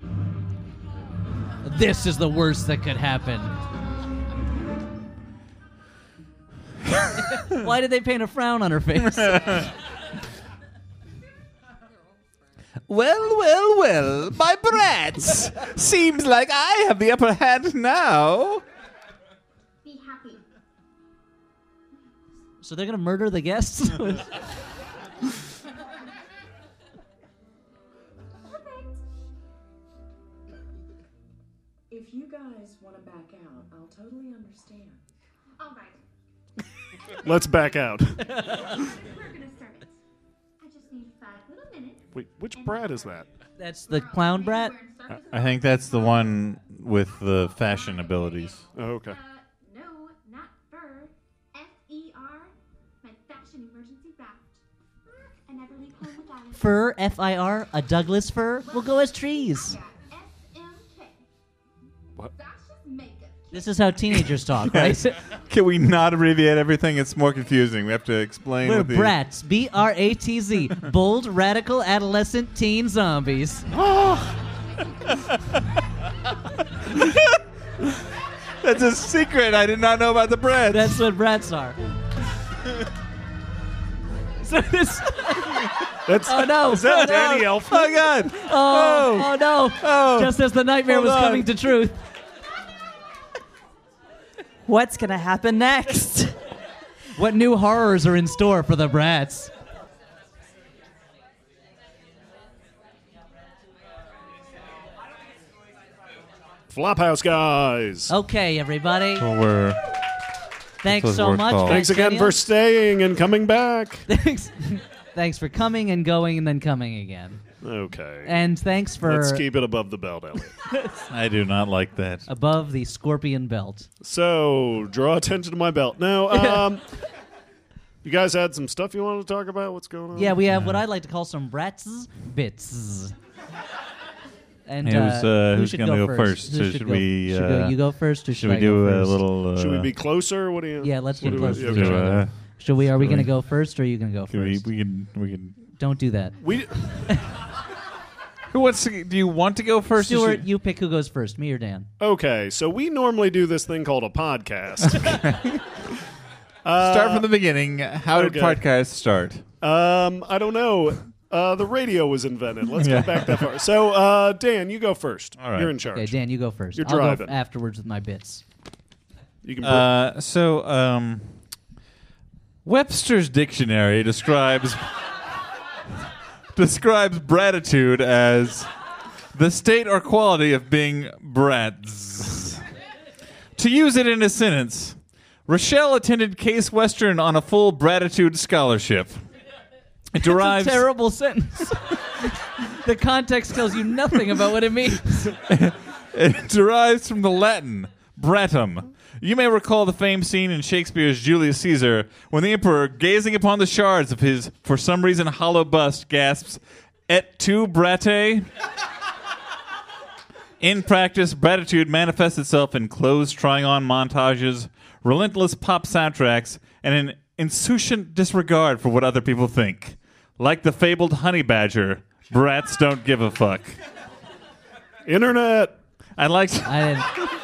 could happen? This is the worst that could happen. Why did they paint a frown on her face? Well, well, well, my brats. Seems like I have the upper hand now. Be happy. so they're gonna murder the guests? If you guys want to back out, I'll totally understand. All right. Let's back out. Wait, which brat is that? That's the clown brat. I think that's the one with the fashion abilities. Oh, okay. Uh, no, not fur. F E R. My fashion emergency raft. I never leave home without it. Fur, F I R, a Douglas fir. We'll go as trees. This is how teenagers talk, right? Can we not abbreviate everything? It's more confusing. We have to explain. We're what the, brats. B R A T Z. Bold, radical, adolescent, teen zombies. Ah! That's a secret. I did not know about the brats. That's what brats are. so this. That's Oh no! Is that oh, Danny no. Elfman? Oh God! Oh, oh no! Oh. Just as the nightmare Hold was on. coming to truth. What's gonna happen next? What new horrors are in store for the brats? Flophouse guys. Okay, everybody. Well, we're Thanks so much. Thanks again for staying and coming back. Thanks. Thanks for coming and going and then coming again. Okay. And thanks for Let's keep it above the belt, Elliot. I do not like that. above the scorpion belt. so, draw attention to my belt. Now, um, you guys had some stuff you wanted to talk about? What's going on? Yeah, we have what I like to call some brats bits. And Hey, who's, uh, uh, who who's should gonna go go first? first? Who So should should go- we, should go- uh, you go first, or should, Should I we go do a first? little? Uh, Should we be closer? What do you? Yeah, let's what get do we- closer to okay. each do, other. uh, Should we? Are we going to go first, or are you going to go can we, first? we can we can. Don't do that. We Who wants to? Do you want to go first? or Stuart, should- you pick who goes first, me or Dan. okay. So we normally do this thing called a podcast. Start from the beginning. How did okay. podcasts start? um, I don't know. Uh, the radio was invented. Let's Yeah. go back that far. So, uh, Dan, you go first. All right. You're in charge. Okay, Dan, you go first. You're I'll driving. go f- afterwards with my bits. You can. Uh, so, um, Webster's dictionary describes describes bratitude as the state or quality of being brats. to use it in a sentence, Rochelle attended Case Western on a full bratitude scholarship. It derives It's a terrible sentence. the context tells you nothing about what it means. It derives from the Latin bratum. You may recall the famed scene in Shakespeare's Julius Caesar when the emperor, gazing upon the shards of his, for some reason, hollow bust, gasps, Et tu, brate? In practice, bratitude manifests itself in clothes trying on montages, relentless pop soundtracks, and an insouciant disregard for what other people think. Like the fabled honey badger, brats don't give a fuck. Internet. I like. I didn't.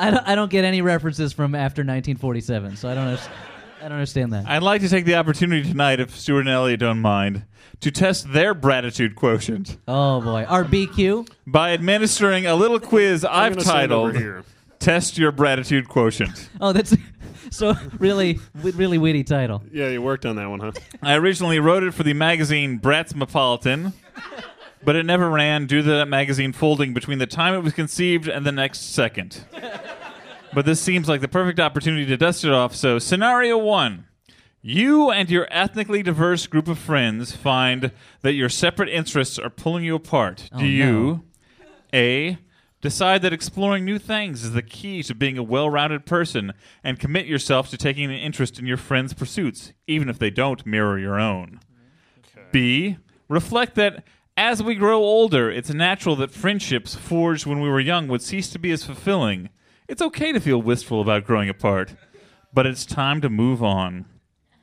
I don't, I don't get any references from after 1947, so I don't. Understand, I don't understand that. I'd like to take the opportunity tonight, if Stuart and Elliott don't mind, to test their bratitude quotient Oh boy, our BQ. by administering a little quiz I've gonna stand over titled here. "Test Your Bratitude Quotient." Oh, that's so really, really witty title. Yeah, you worked on that one, huh? I originally wrote it for the magazine Bratsmopolitan, but it never ran due to that magazine folding between the time it was conceived and the next second. But this seems like the perfect opportunity to dust it off. So, scenario one. You and your ethnically diverse group of friends find that your separate interests are pulling you apart. Oh, Do you A decide that exploring new things is the key to being a well-rounded person and commit yourself to taking an interest in your friends' pursuits, even if they don't mirror your own? B reflect that as we grow older, it's natural that friendships forged when we were young would cease to be as fulfilling. It's okay to feel wistful about growing apart, but it's time to move on.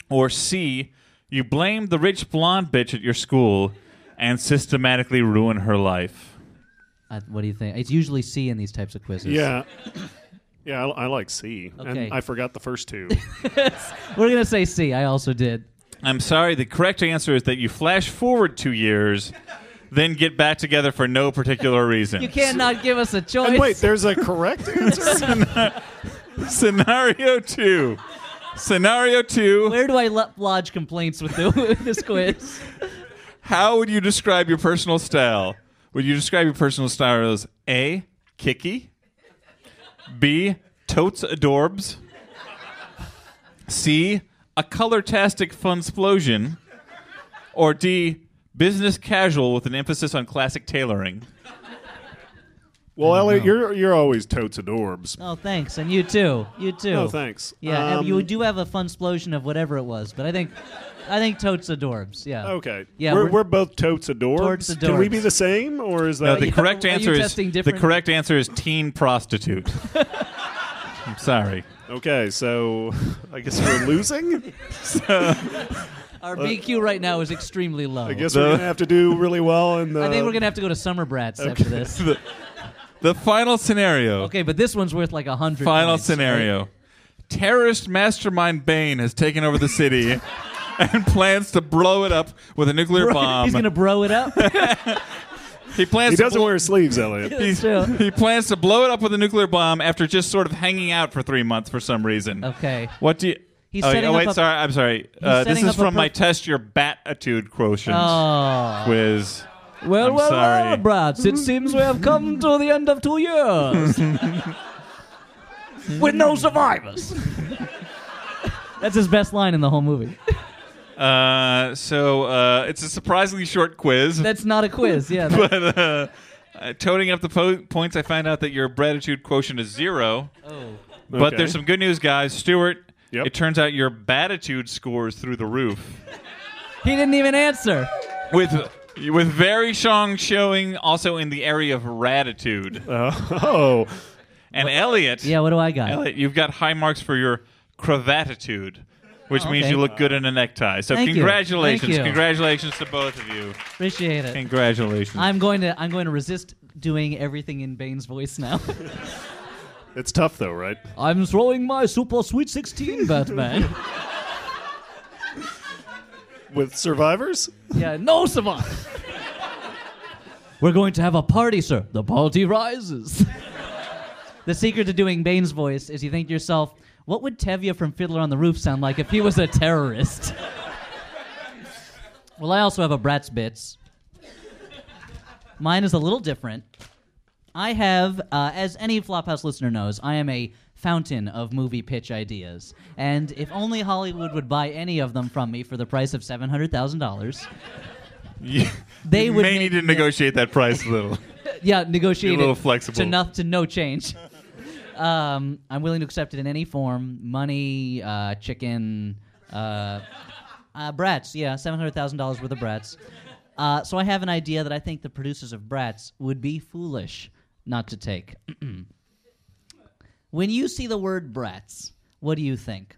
Or C, you blame the rich blonde bitch at your school and systematically ruin her life. Uh, what do you think? It's usually C in these types of quizzes. Yeah. Yeah, I, I like C. Okay. And I forgot the first two. We're gonna say C. I also did. I'm sorry, the correct answer is that you flash forward two years, then get back together for no particular reason. You can't give us a choice. and wait, there's a correct answer? Scenario two. Scenario two. Where do I lodge complaints with, the, with this quiz? How would you describe your personal style? Would you describe your personal style as A, kicky, B, totes adorbs, C, a color-tastic fun explosion, or D, business casual with an emphasis on classic tailoring? well, I Elliott, know. you're you're always totes adorbs. Oh, thanks, and you too. You too. No, thanks. Yeah, Um, you do have a fun explosion of whatever it was, but I think, I think totes adorbs. Yeah. Okay. Yeah, we're, we're- we're both totes adorbs. Totes Can we adorbs. be the same, or is No, that the correct are you answer is testing the different- correct answer is teen prostitute. I'm sorry. okay? So I guess we're losing. Our BQ right now is extremely low. I guess we're gonna have to do really well. In the, I think we're gonna have to go to Summer Brats after this. the, the final scenario. Okay, but this one's worth like a hundred. Final points, scenario. right? Terrorist mastermind Bane has taken over the city and plans to blow it up with a nuclear Bro- bomb. He's gonna bro it up. he plans He to doesn't blo- wear sleeves, Elliott. That's true. he plans to blow it up with a nuclear bomb after just sort of hanging out for three months for some reason. Okay. What do you? He's oh, setting oh, up wait, a- sorry. I'm sorry. Uh, this is up a from my test your batitude quotient Oh. quiz. Well, I'm well, sorry. well, brats. It seems we have come to the end of two years with no survivors. That's his best line in the whole movie. Uh, so uh, it's a surprisingly short quiz. That's not a quiz. Yeah. but uh, uh, toting up the po- points, I find out that your bratitude quotient is zero. oh. But Okay. there's some good news, guys. Stuart, Yep. it turns out your batitude scores through the roof. He didn't even answer. with with very strong showing also in the area of ratitude. Oh, And Elliott, Yeah. What do I got? Elliott, you've got high marks for your cravatitude, which Oh, means okay. you look good in a necktie. So Thank you. congratulations, Thank you. congratulations to both of you. Appreciate it. Congratulations. I'm going to. I'm going to resist doing everything in Bane's voice now. it's tough though, right? I'm throwing my super sweet 16, Batman. With survivors. yeah. No survivors. We're going to have a party, sir. The party rises. the secret to doing Bane's voice is you think to yourself, what would Tevye from Fiddler on the Roof sound like if he was a terrorist? well, I also have a Bratz Bits. Mine is a little different. I have, uh, as any Flophouse listener knows, I am a fountain of movie pitch ideas. And if only Hollywood would buy any of them from me for the price of $700,000, you, they you would may need to negotiate that price a little. yeah, negotiate Be a little it flexible. to, no, to no change. um, I'm willing to accept it in any form money, uh, chicken, uh, uh, brats. Yeah, $700,000 worth of brats. Uh, so I have an idea that I think the producers of Brats would be foolish not to take. when you see the word brats, What do you think?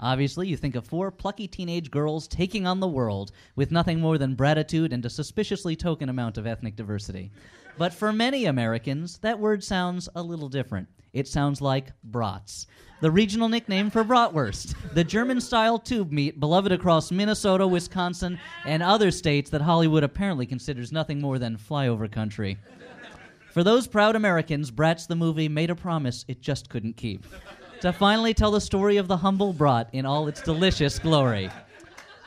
Obviously, you think of four plucky teenage girls taking on the world with nothing more than bratitude and a suspiciously token amount of ethnic diversity. But for many Americans, that word sounds a little different. It sounds like brats, the regional nickname for bratwurst, the German style tube meat beloved across Minnesota, Wisconsin, and other states that Hollywood apparently considers nothing more than flyover country. For those proud Americans, Bratz the movie made a promise it just couldn't keep to finally tell the story of the humble brat in all its delicious glory.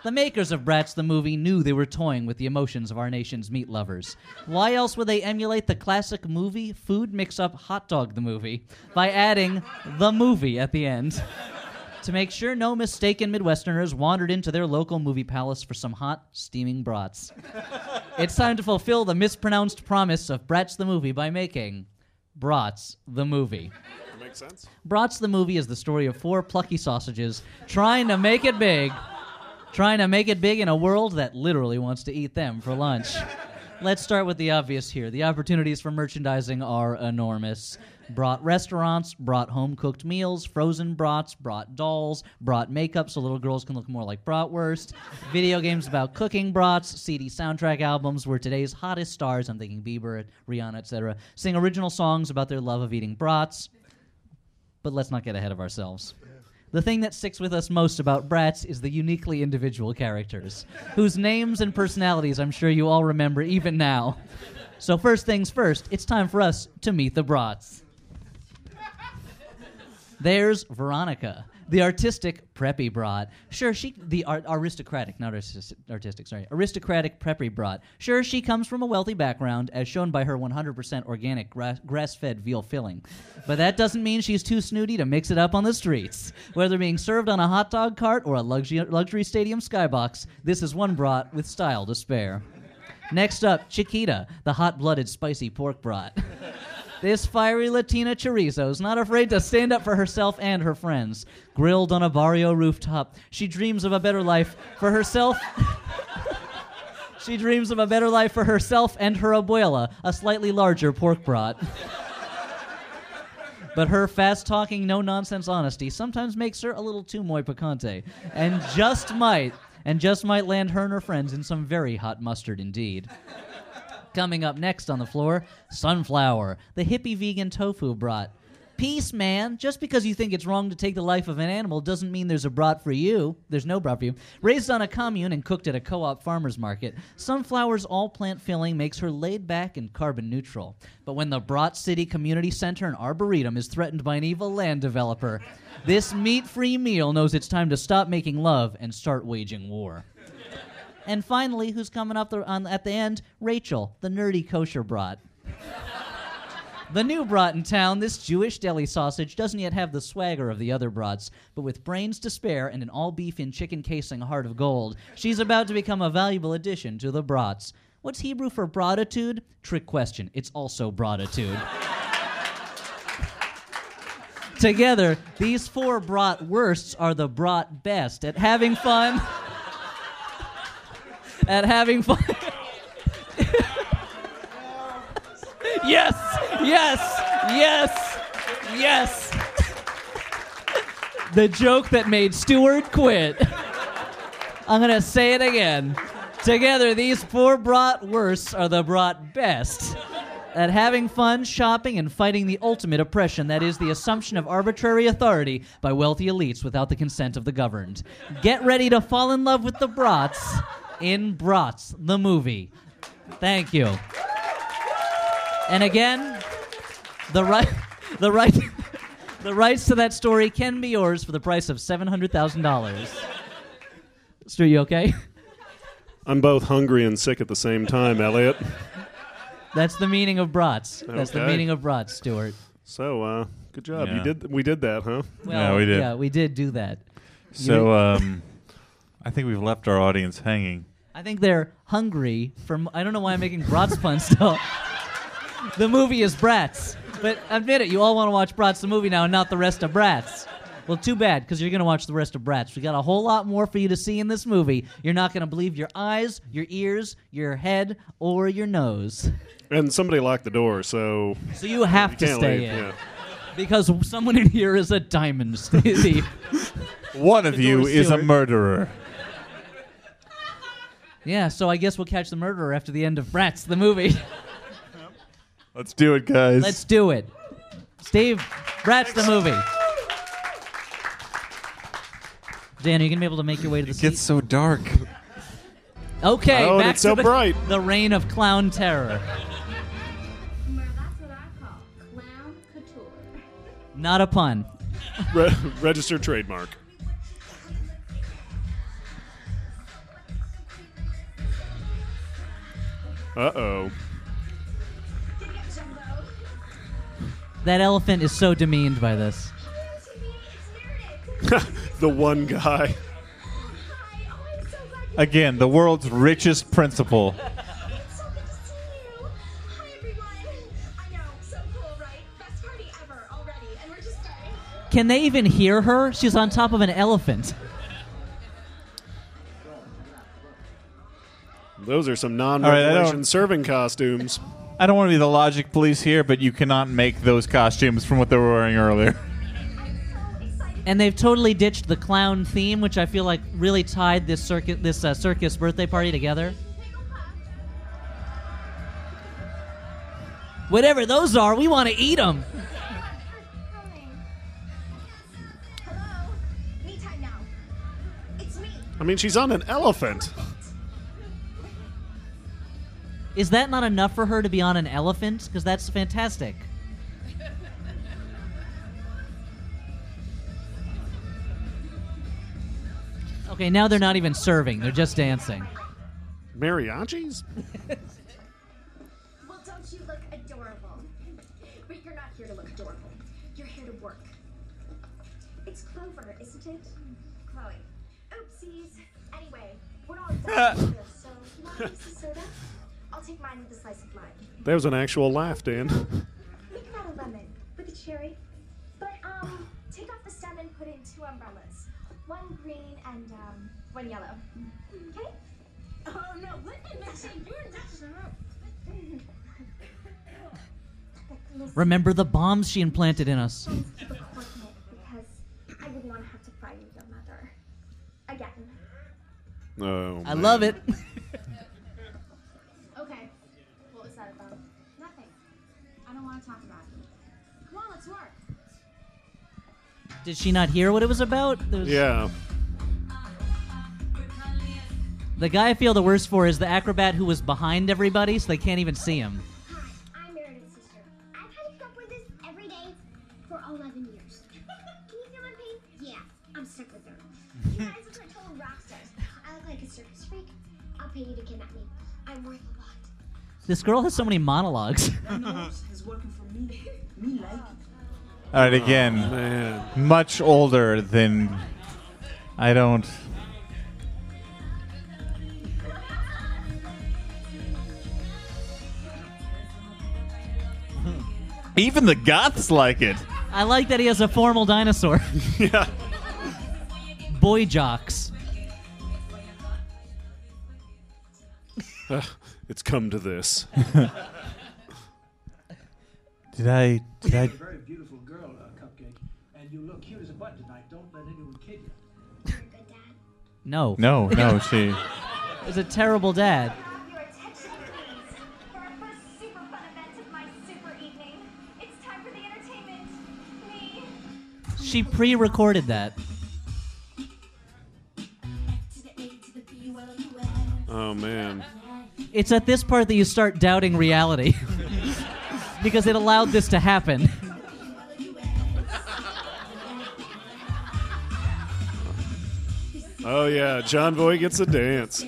The makers of Bratz the movie knew they were toying with the emotions of our nation's meat lovers. Why else would they emulate the classic movie food mix up Hot Dog the movie by adding the movie at the end? To make sure no mistaken Midwesterners wandered into their local movie palace for some hot, steaming brats. it's time to fulfill the mispronounced promise of Bratz the movie by making Brats the movie. Makes sense. Brats the movie is the story of four plucky sausages trying to make it big, trying to make it big in a world that literally wants to eat them for lunch. Let's start with the obvious here. The opportunities for merchandising are enormous. Brought restaurants, brought home cooked meals, frozen brats, brought dolls, brought makeup so little girls can look more like bratwurst, video games about cooking brats, CD soundtrack albums where today's hottest stars, I'm thinking Bieber, Rihanna, etc., sing original songs about their love of eating brats. But let's not get ahead of ourselves. The thing that sticks with us most about Bratz is the uniquely individual characters, whose names and personalities I'm sure you all remember even now. So, first things first, it's time for us to meet the Brats. There's Veronica, the artistic preppy brat. Sure, she the ar- aristocratic, not artis- artistic, sorry, aristocratic preppy brat. Sure, she comes from a wealthy background, as shown by her 100% organic gra- grass-fed veal filling. But that doesn't mean she's too snooty to mix it up on the streets. Whether being served on a hot dog cart or a luxury, luxury stadium skybox, this is one brat with style to spare. Next up, Chiquita, the hot-blooded spicy pork brat. This fiery Latina chorizo is not afraid to stand up for herself and her friends. Grilled on a barrio rooftop, she dreams of a better life for herself. she dreams of a better life for herself and her abuela, a slightly larger pork brat. but her fast talking, no nonsense honesty sometimes makes her a little too muy picante, and just might, and just might land her and her friends in some very hot mustard indeed. Coming up next on the floor, Sunflower, the hippie vegan tofu brat. Peace, man. Just because you think it's wrong to take the life of an animal doesn't mean there's a brat for you. There's no brat for you. Raised on a commune and cooked at a co op farmer's market, Sunflower's all plant filling makes her laid back and carbon neutral. But when the Brat City Community Center and Arboretum is threatened by an evil land developer, this meat free meal knows it's time to stop making love and start waging war. And finally, who's coming up the, on, at the end? Rachel, the nerdy kosher brat. the new brat in town, this Jewish deli sausage doesn't yet have the swagger of the other brats, but with brains to spare and an all beef in chicken casing heart of gold, she's about to become a valuable addition to the brats. What's Hebrew for bratitude? Trick question. It's also bratitude. Together, these four brat worsts are the brat best at having fun at having fun. yes, yes, yes, yes. the joke that made Stuart quit. I'm going to say it again. Together, these four brat worsts are the brat best at having fun, shopping, and fighting the ultimate oppression that is the assumption of arbitrary authority by wealthy elites without the consent of the governed. Get ready to fall in love with the brats in Brats, the movie. Thank you. And again, the right, the right, the rights to that story can be yours for the price of seven hundred thousand dollars. Stu, you okay? I'm both hungry and sick at the same time, Elliott. That's the meaning of brats. That's the meaning of brats, Stuart. So, uh, good job. You Yeah. did. We did that, huh? Well, Yeah, we did. Yeah, we did do that. So, You- um, I think we've left our audience hanging. I think they're hungry for. I don't know why I'm making brats puns still. the movie is Brats, but admit it, you all want to watch Brats the movie now and not the rest of Brats. Well, too bad, because you're going to watch the rest of Brats. We got a whole lot more for you to see in this movie. You're not going to believe your eyes, your ears, your head, or your nose. And somebody locked the door, so So you have you to stay leave. in. Yeah. because someone in here is a diamond thief. One of you is a murderer. Yeah, so I guess we'll catch the murderer after the end of Bratz, the movie. Let's do it, guys. Let's do it. Steve, Bratz, the movie. Dan, are you gonna be able to make your way to the It gets so dark. Okay, Oh, and back it's to so the, bright. the reign of clown terror. Well, that's what I call clown couture. Not a pun. Re- registered trademark. Uh oh. That elephant is so demeaned by this. the one guy. Again, the world's richest principal. So good to see you. Hi, everyone. I know, so cool, right? Best party ever already, and we're just starting. Can they even hear her? She's on top of an elephant. Those are some non-regulation don't- serving costumes. I don't want to be the logic police here, but you cannot make those costumes from what they were wearing earlier. And they've totally ditched the clown theme, which I feel like really tied this circus, this uh, circus birthday party together. Whatever those are, we want to eat them. Hello? Me time now. It's me. I mean, she's on an elephant. Is that not enough for her to be on an elephant? Because that's fantastic. Okay, now they're not even serving; they're just dancing. Mariachis? Well, don't you look adorable? But you're not here to look adorable. You're here to work. It's Clover, isn't it? Chloe. Oopsies. Anyway, we're all done with this, so you want a piece of soda? I'll take mine with a slice of lime. That was an actual laugh, Dan. Make that a lemon with a cherry. But um, take off the stem and put in two umbrellas. One green and um, one yellow. Okay? Oh no, let me mix it. You're messing up. Remember the bombs she implanted in us. Please keep a coordinate because I wouldn't want to have to fire your mother. Again. Oh, I love it. Okay. What was that about? Nothing. I don't want to talk about it. Come on, let's work. Did she not hear what it was about? There was- Yeah. The guy I feel the worst for is the acrobat who was behind everybody, so they can't even see him. Hi, I'm Meredith's sister. I've had to cope with this every day for 11 years. Can you feel my pain? Yeah, I'm stuck with her. You guys look like total rock stars. I look like a circus freak. I'll pay you to kidnap me. I'm worth a lot. This girl has so many monologues. It's working for me. Me like it. All right, again, oh, Man. much older than I don't. Even the goths like it. I like that he has a formal dinosaur. yeah. Boy jocks. Ugh, it's come to this. Did I? Did You're I? a very beautiful girl, uh, Cupcake, and you look cute as a button tonight. Don't let anyone kid you. No. No, no, she. Is a terrible dad. Your attention, please. For our first super fun event of my super evening, it's time for the entertainment. Me. She pre-recorded that. Oh man. It's at this part that you start doubting reality. because it allowed this to happen. Oh yeah, John Boy gets a dance.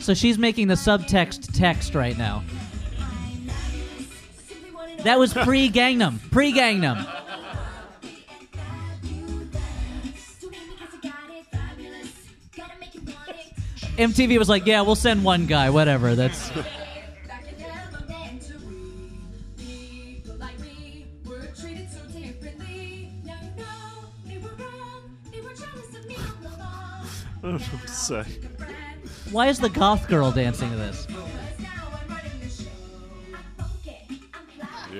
So she's making the subtext text right now. That was pre Gangnam. Pre Gangnam. MTV was like, yeah, we'll send one guy, whatever. That's. I don't know what to say. Why is the goth girl dancing to this?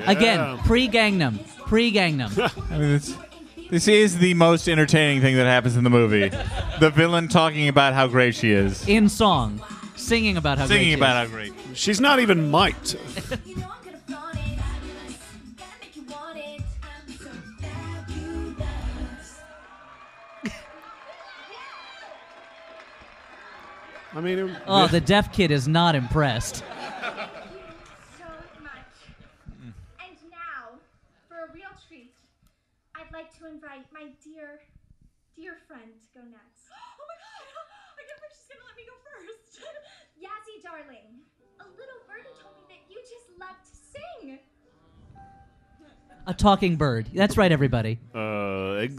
Again, pre Gangnam. Pre Gangnam. I mean, it's, this is the most entertaining thing that happens in the movie. the villain talking about how great she is, In song. Singing about how great singing she about how great. She's not even mic'd. I mean, it, Oh, the deaf kid is not impressed. so much. And now, for a real treat, I'd like to invite my dear, dear friend to go next. Oh my god! I can't believe she's gonna let me go first. Yazzie, darling, a little birdie told me that you just love to sing. A talking bird. That's right, everybody. uh, ex-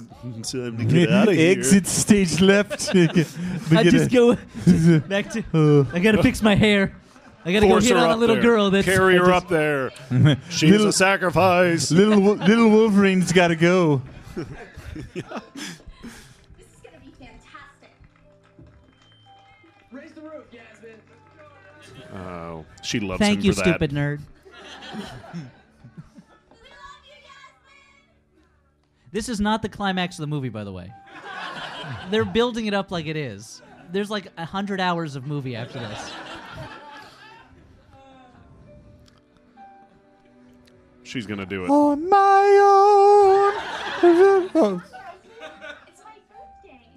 time to get out of here. Exit stage left. I just go back to. I gotta fix my hair. I gotta Force go hit her on a up little there. girl. That's Carry I her just- up there. She's Little- a sacrifice. little Wo- little Wolverine's got to go. This is gonna be fantastic. Raise the roof, Yasmin. Oh, she loves Thank him you, for that. stupid nerd. This is not the climax of the movie, by the way. They're building it up like it is. There's like a hundred hours of movie after this. She's gonna do it. On my own.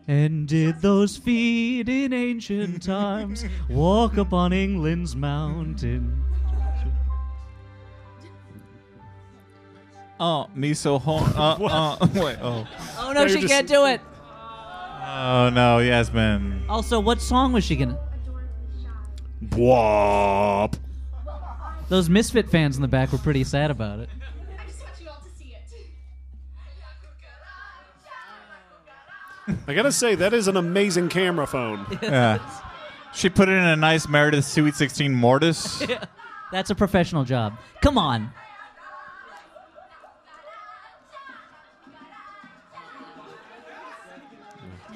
And did those feet in ancient times walk upon England's mountain? Oh, me so home. Uh, uh, wait. Oh. Oh no, she can't do it. Oh no, Yasmin. Also, what song was she gonna? Wop. Those Misfit fans in the back were pretty sad about it. I gotta say that is an amazing camera phone. Yeah. She put it in a nice Meredith Sweet 16 Mortis. That's a professional job. Come on.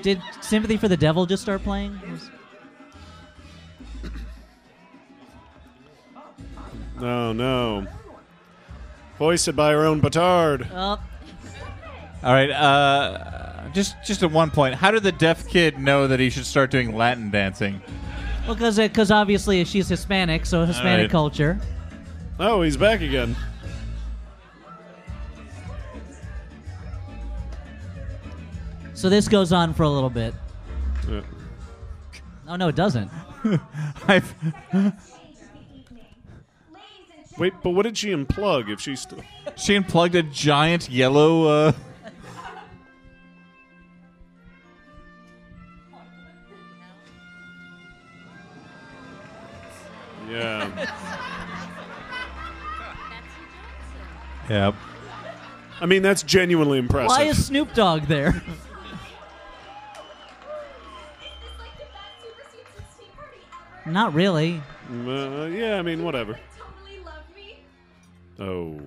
Did Sympathy for the Devil just start playing? No, no. Voiced by her own petard. Oh, All right. Uh, just just at one point, how did the deaf kid know that he should start doing Latin dancing? well, because obviously she's Hispanic, so Hispanic right. culture. Oh, he's back again. So this goes on for a little bit. Yeah. Oh no, it doesn't. I've, Wait, but what did she unplug? If she's still she unplugged a giant yellow. Uh, yeah. yep. I mean, that's genuinely impressive. Why is Snoop Dogg there? Is this like the best Super Sweet 16 party ever? Not really. Uh, yeah, I mean, whatever. Totally love me. Oh.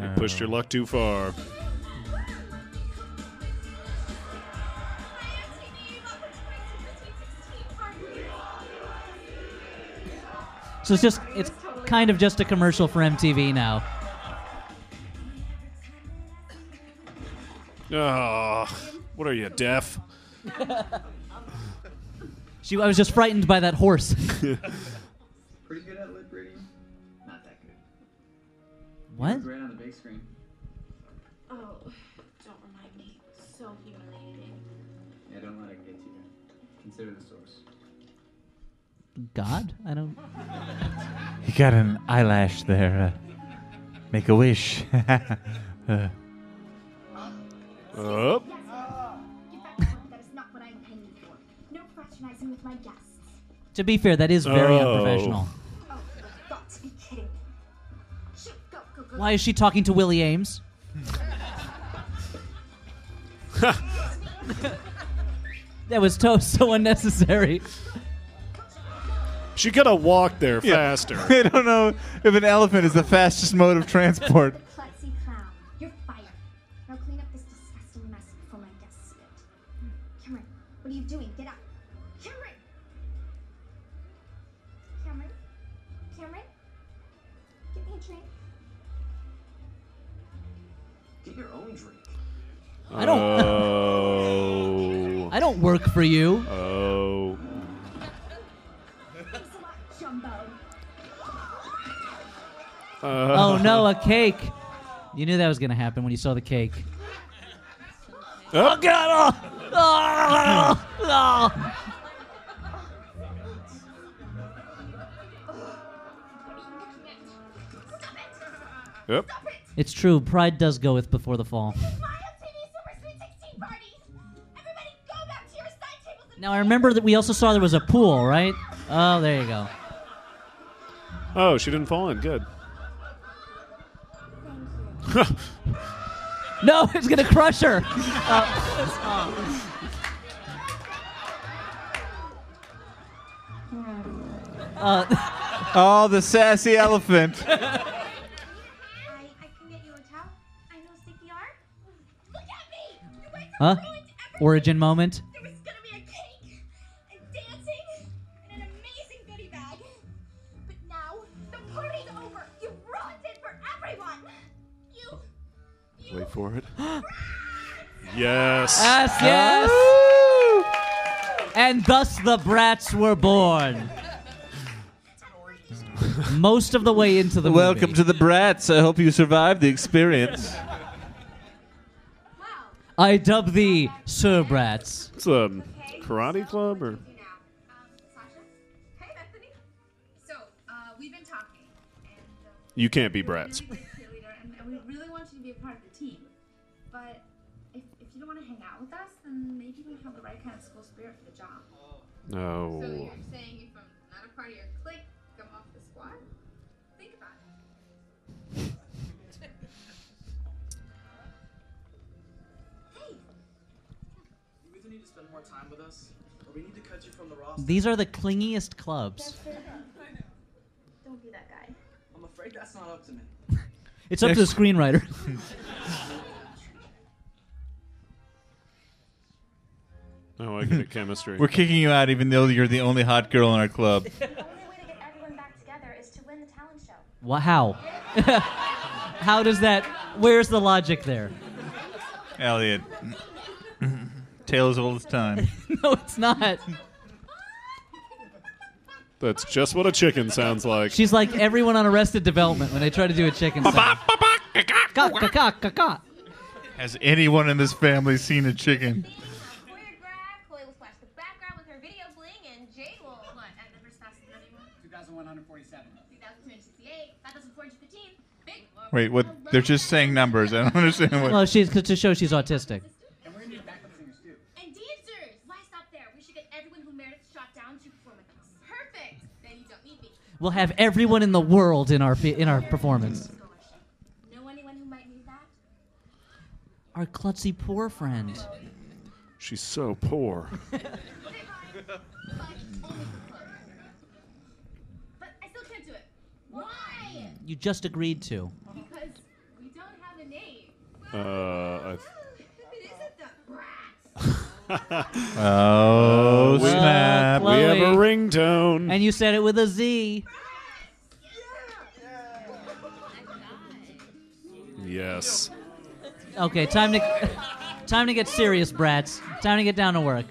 You pushed your luck too far. So it's just it's kind of just a commercial for MTV now. Oh, what are you, deaf? She I was just frightened by that horse. Pretty good at lip reading? Not that good. what? Great on the big screen. Oh, don't remind me. So humiliating. Yeah, don't let it get to you. Consider the source. God? I don't You got an eyelash there. Uh, make a wish. uh, Up. Give back the money. That is not what I'm paying you for. No fraternizing with my guests. To be fair, that is very Oh. unprofessional. Oh. Why is she talking to Willie Aames? that was to- so unnecessary. She could have walked there Yeah. faster. I don't know if an elephant is the fastest mode of transport. Plexi clown, you're fired. Now clean up this disgusting mess before my guests see it. Cameron, what are you doing? Get up. Cameron! Cameron? Cameron? Give me a drink. Get your own drink. I don't. Oh. I don't work for you. Uh, no, a cake. You knew that was gonna happen when you saw the cake. Oh, God! Oh, oh, oh. Yep. It's true. Pride does go with before the fall. My MTV Super Sweet 16 party. Everybody go back to your side tables and Now I remember that we also saw there was a pool, right? Oh, there you go. Oh, she didn't fall in. Good. No, it's gonna crush her. Uh, uh, Oh, the sassy elephant. I, I can get you And thus the brats were born. Most of the way into the Welcome movie. to the Brats. I hope you survived the experience. I dub thee Sir Brats. It's a karate club or You now. Um, Sasha? Hey, Bethany. So, uh, we've been talking, and uh, you can't be brats. really great cheerleader, and, and we really want you to be a part of the team. But if, if you don't want to hang out with us, then maybe you don't have the right kind of school spirit for the job. Oh. So No. you're saying if I'm not a part of your clique, I'm off the squad? Think about it. You either need to spend more time with us, or we need to cut you from the roster. These are the clingiest clubs. Don't be that guy. I'm afraid that's not up to me. It's up to the screenwriter. I get it. Chemistry. We're kicking you out even though you're the only hot girl in our club. The only way to get everyone back together is to win the talent show. Wha how? how does that? Where's the logic there? Elliott. Tale as old as time. no, it's not. That's just what a chicken sounds like. She's like everyone on Arrested Development when they try to do a chicken sound. Ka, ka, ka, ka, ka. Has anyone in this family seen a chicken? Choreograph, Chloe will splash the background with her video bling, and Jade will what? At the first fastest anyone? 2,147. 2,268. That doesn't 415. Big. Wait, what? They're just saying numbers. I don't understand what. Well, she's to show she's autistic. And we're going to need backup singers, too. And dancers. Why stop there? We should get everyone who Meredith shot down to perform with us. Perfect. Then you don't need me. We'll have everyone in the world in our in our performance. Know anyone who might need that? Our klutzy poor friend. She's so poor. But I still can't do it. Why? You just agreed to. Because we don't have a name. Uh, It isn't the brats. Oh, we- snap. We have a Chloe. ringtone. And you said it with a Z. yes. Okay, time to time to get serious, brats. Time to get down to work.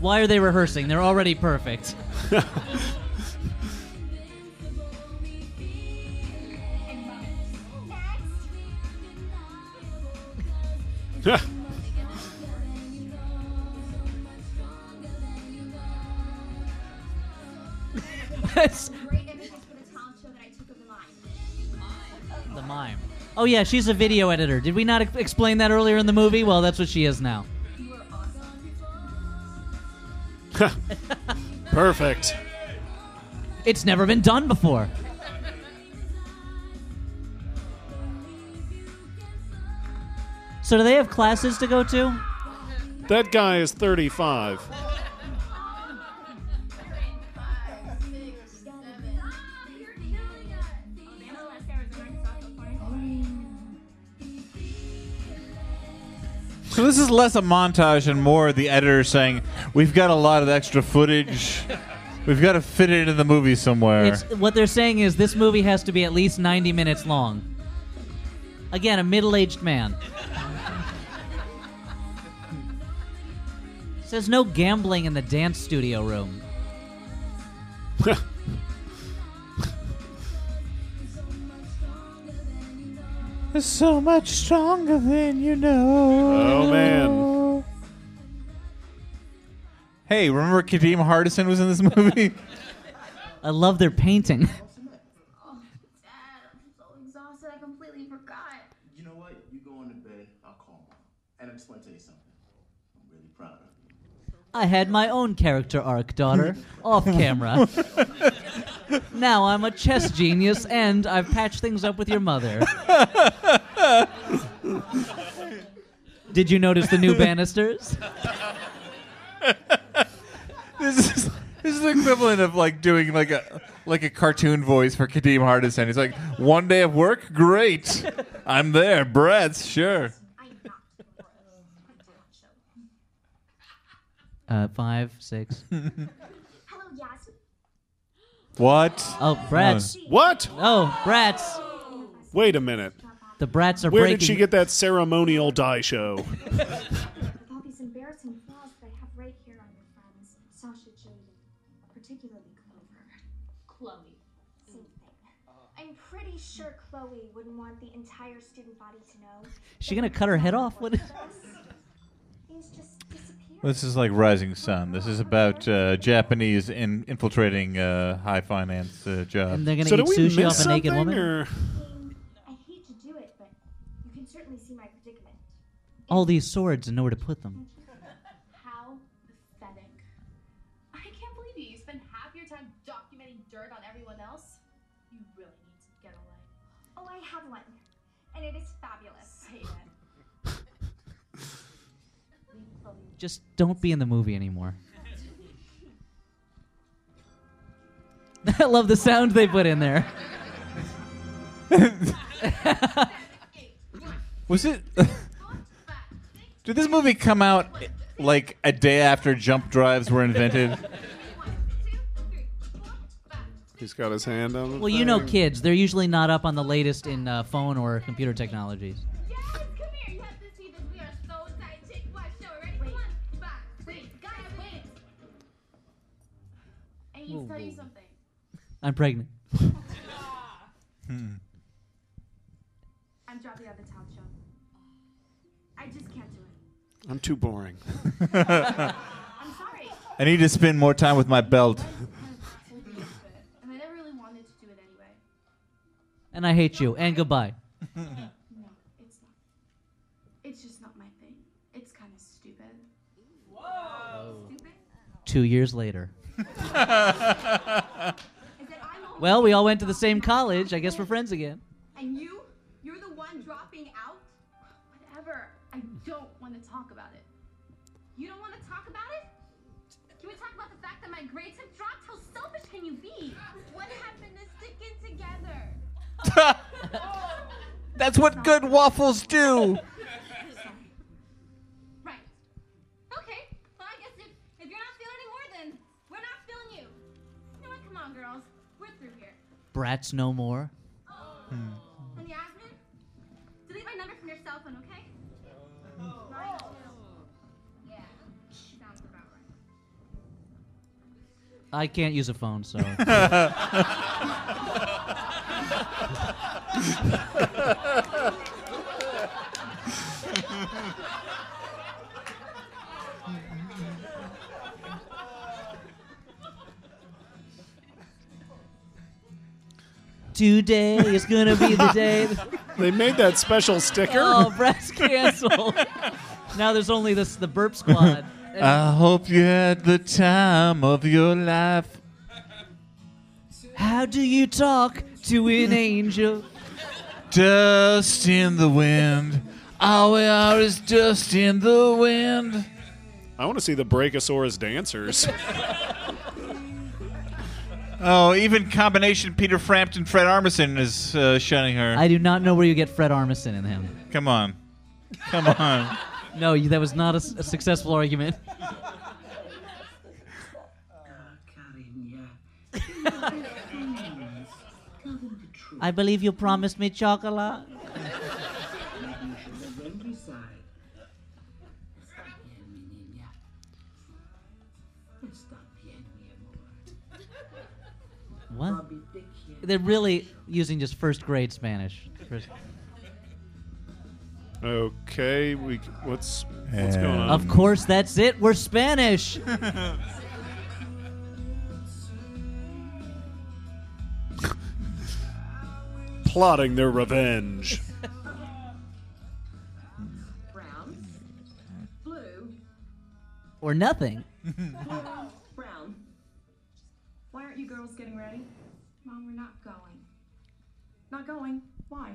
Why are they rehearsing? They're already perfect. yeah, she's a video editor. Did we not ex- explain that earlier in the movie? Well, that's what she is now. You are awesome. Perfect. It's never been done before. So do they have classes to go to? That guy is 35. So this is less a montage and more the editor saying, "We've got a lot of extra footage. We've got to fit it into the movie somewhere." It's, what they're saying is this movie has to be at least 90 minutes long. Again, a middle-aged man. Says no gambling in the dance studio room. It's so much stronger than you know. Oh, man. Hey, remember Kadeem Hardison was in this movie? I love their painting. Oh, Dad, I'm so exhausted. I completely forgot. You know what? You go into bed, I'll call him. And I just want to tell you something. I'm really proud of you. I had my own character arc, daughter, off camera. Now I'm a chess genius, and I've patched things up with your mother. Did you notice the new banisters? this is this is the equivalent of like doing like a like a cartoon voice for Kadeem Hardison. He's like, one day of work, great. I'm there. Brett's sure. Uh, five, six. Hello, Yas. What? Oh, brats. What? Oh, brats. Wait a minute. The brats are Where breaking. did she get that ceremonial die show? With all these embarrassing flaws that I have right here on your friends, Sasha, Jade, and particularly Clover. Chloe. Same thing. I'm pretty sure Chloe wouldn't want the entire student body to know. Is she gonna cut her head off? What? He's just disappeared. This is like Rising Sun. This is about uh, Japanese in infiltrating uh, high finance uh, jobs. And they're gonna So eat we sushi miss off a naked something, woman. or- I hate to do it, but you can certainly see my predicament. All these swords and nowhere to put them. How pathetic. I can't believe you. You spend half your time documenting dirt on everyone else. You really need to get a life. Oh, I have one, and it is fabulous. Say it. Leave Chloe. Just don't be in the movie anymore. I love the sound they put in there. Was it? Did this movie come out like a day after jump drives were invented? He's got his hand on the Well, you know, kids, they're usually not up on the latest in uh, phone or computer technologies. I need to tell you something. I'm pregnant. Hmm. I'm dropping out of the talent show. I just can't do it. I'm too boring. I'm sorry. I need to spend more time with my belt. And I never really wanted to do it anyway. And I hate you. And goodbye. No, it's not. It's just not my thing. It's kind of stupid. Whoa. Stupid? Two years later. Is that I'm always Well, we all went to the same college. I guess we're friends again. And you? You're the one dropping out? Whatever. I don't want to talk about it. You don't want to talk about it? Can we talk about the fact that my grades have dropped? How selfish can you be? What happened to sticking together? That's what good waffles do. Brats no more. Oh. Hmm. And Yasmin, delete my number from your cell phone, okay? Mine too. Yeah. Right. I can't use a phone, so. Today is gonna be the day. They made that special sticker. Oh, Brat's canceled. now there's only this the burp squad. I hope you had the time of your life. How do you talk to an angel? Dust in the wind. All we are is dust in the wind. I want to see the Brachiosaurus dancers. Oh, even combination Peter Frampton, Fred Armisen is uh, shunning her. I do not know where you get Fred Armisen in him. Come on. Come on. No, you, that was not a, s- a successful argument. I believe you promised me chocolate. What? They're really using just first grade Spanish. First- Okay, we what's what's going on? Of course, that's it. We're Spanish. Plotting their revenge. Brown. Blue. or nothing. Brown. Why aren't you girls getting ready? Mom, we're not going. Not going. Why?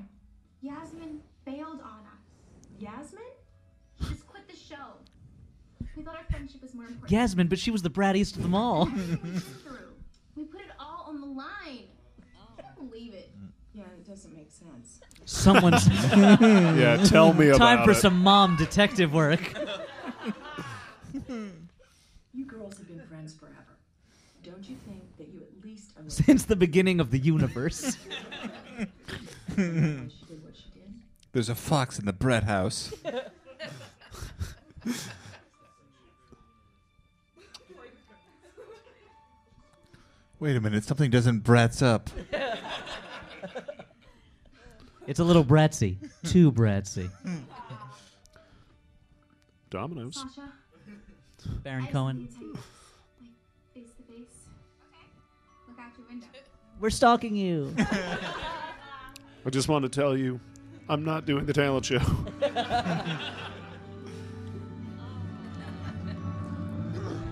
Yasmin bailed on us. Yasmin? She just quit the show. We thought our friendship was more important. Yasmin, but she was the brattiest of them all. True. We put it all on the line. I can't believe it. Yeah, it doesn't make sense. Someone's. Yeah, tell me about it. Time for it. some mom detective work. You girls have been friends forever. Don't you think that you at least owe Since the beginning of the universe. why she did what she did? There's a fox in the Brett house. Wait a minute, something doesn't brats up. It's a little bratsy. Too bratsy. Dominoes. Sasha, Baron I Cohen. We're stalking you. I just want to tell you, I'm not doing the talent show.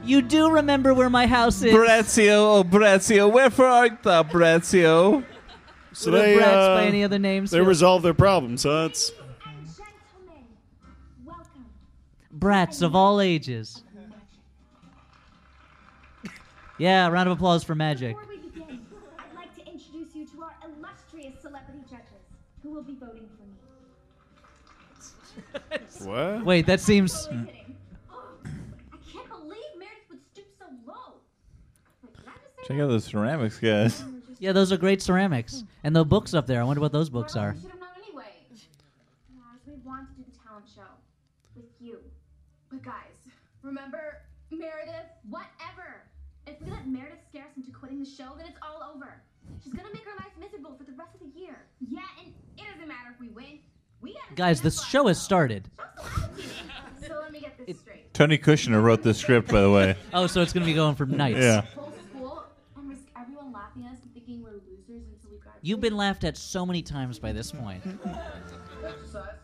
You do remember where my house is. Brazio, oh Brazio, wherefore art thou, Brazio? So Were the they brats uh, by any other names? they resolve their problems. Huh? It's Brats of all ages. Yeah, round of applause for magic. Oh, Wait, did I just say Check out those ceramics, guys. Yeah, those are great ceramics. Hmm. And the books up there, I wonder what those books are. Should have known anyway. We want to do the talent show with you. But guys, remember Meredith? Whatever. If we let Meredith scare us into quitting the show, then it's all over. She's gonna make our lives miserable for the rest of the year. Yeah, and it doesn't matter if we win. We gotta Guys, the show has started. So let me get this straight. Tony Kushner wrote this script, by the way. Oh, so it's going to be going for nights. Yeah. Whole school and risk everyone laughing at us and thinking we're losers until we graduate. You've been laughed at so many times by this point. Exercise?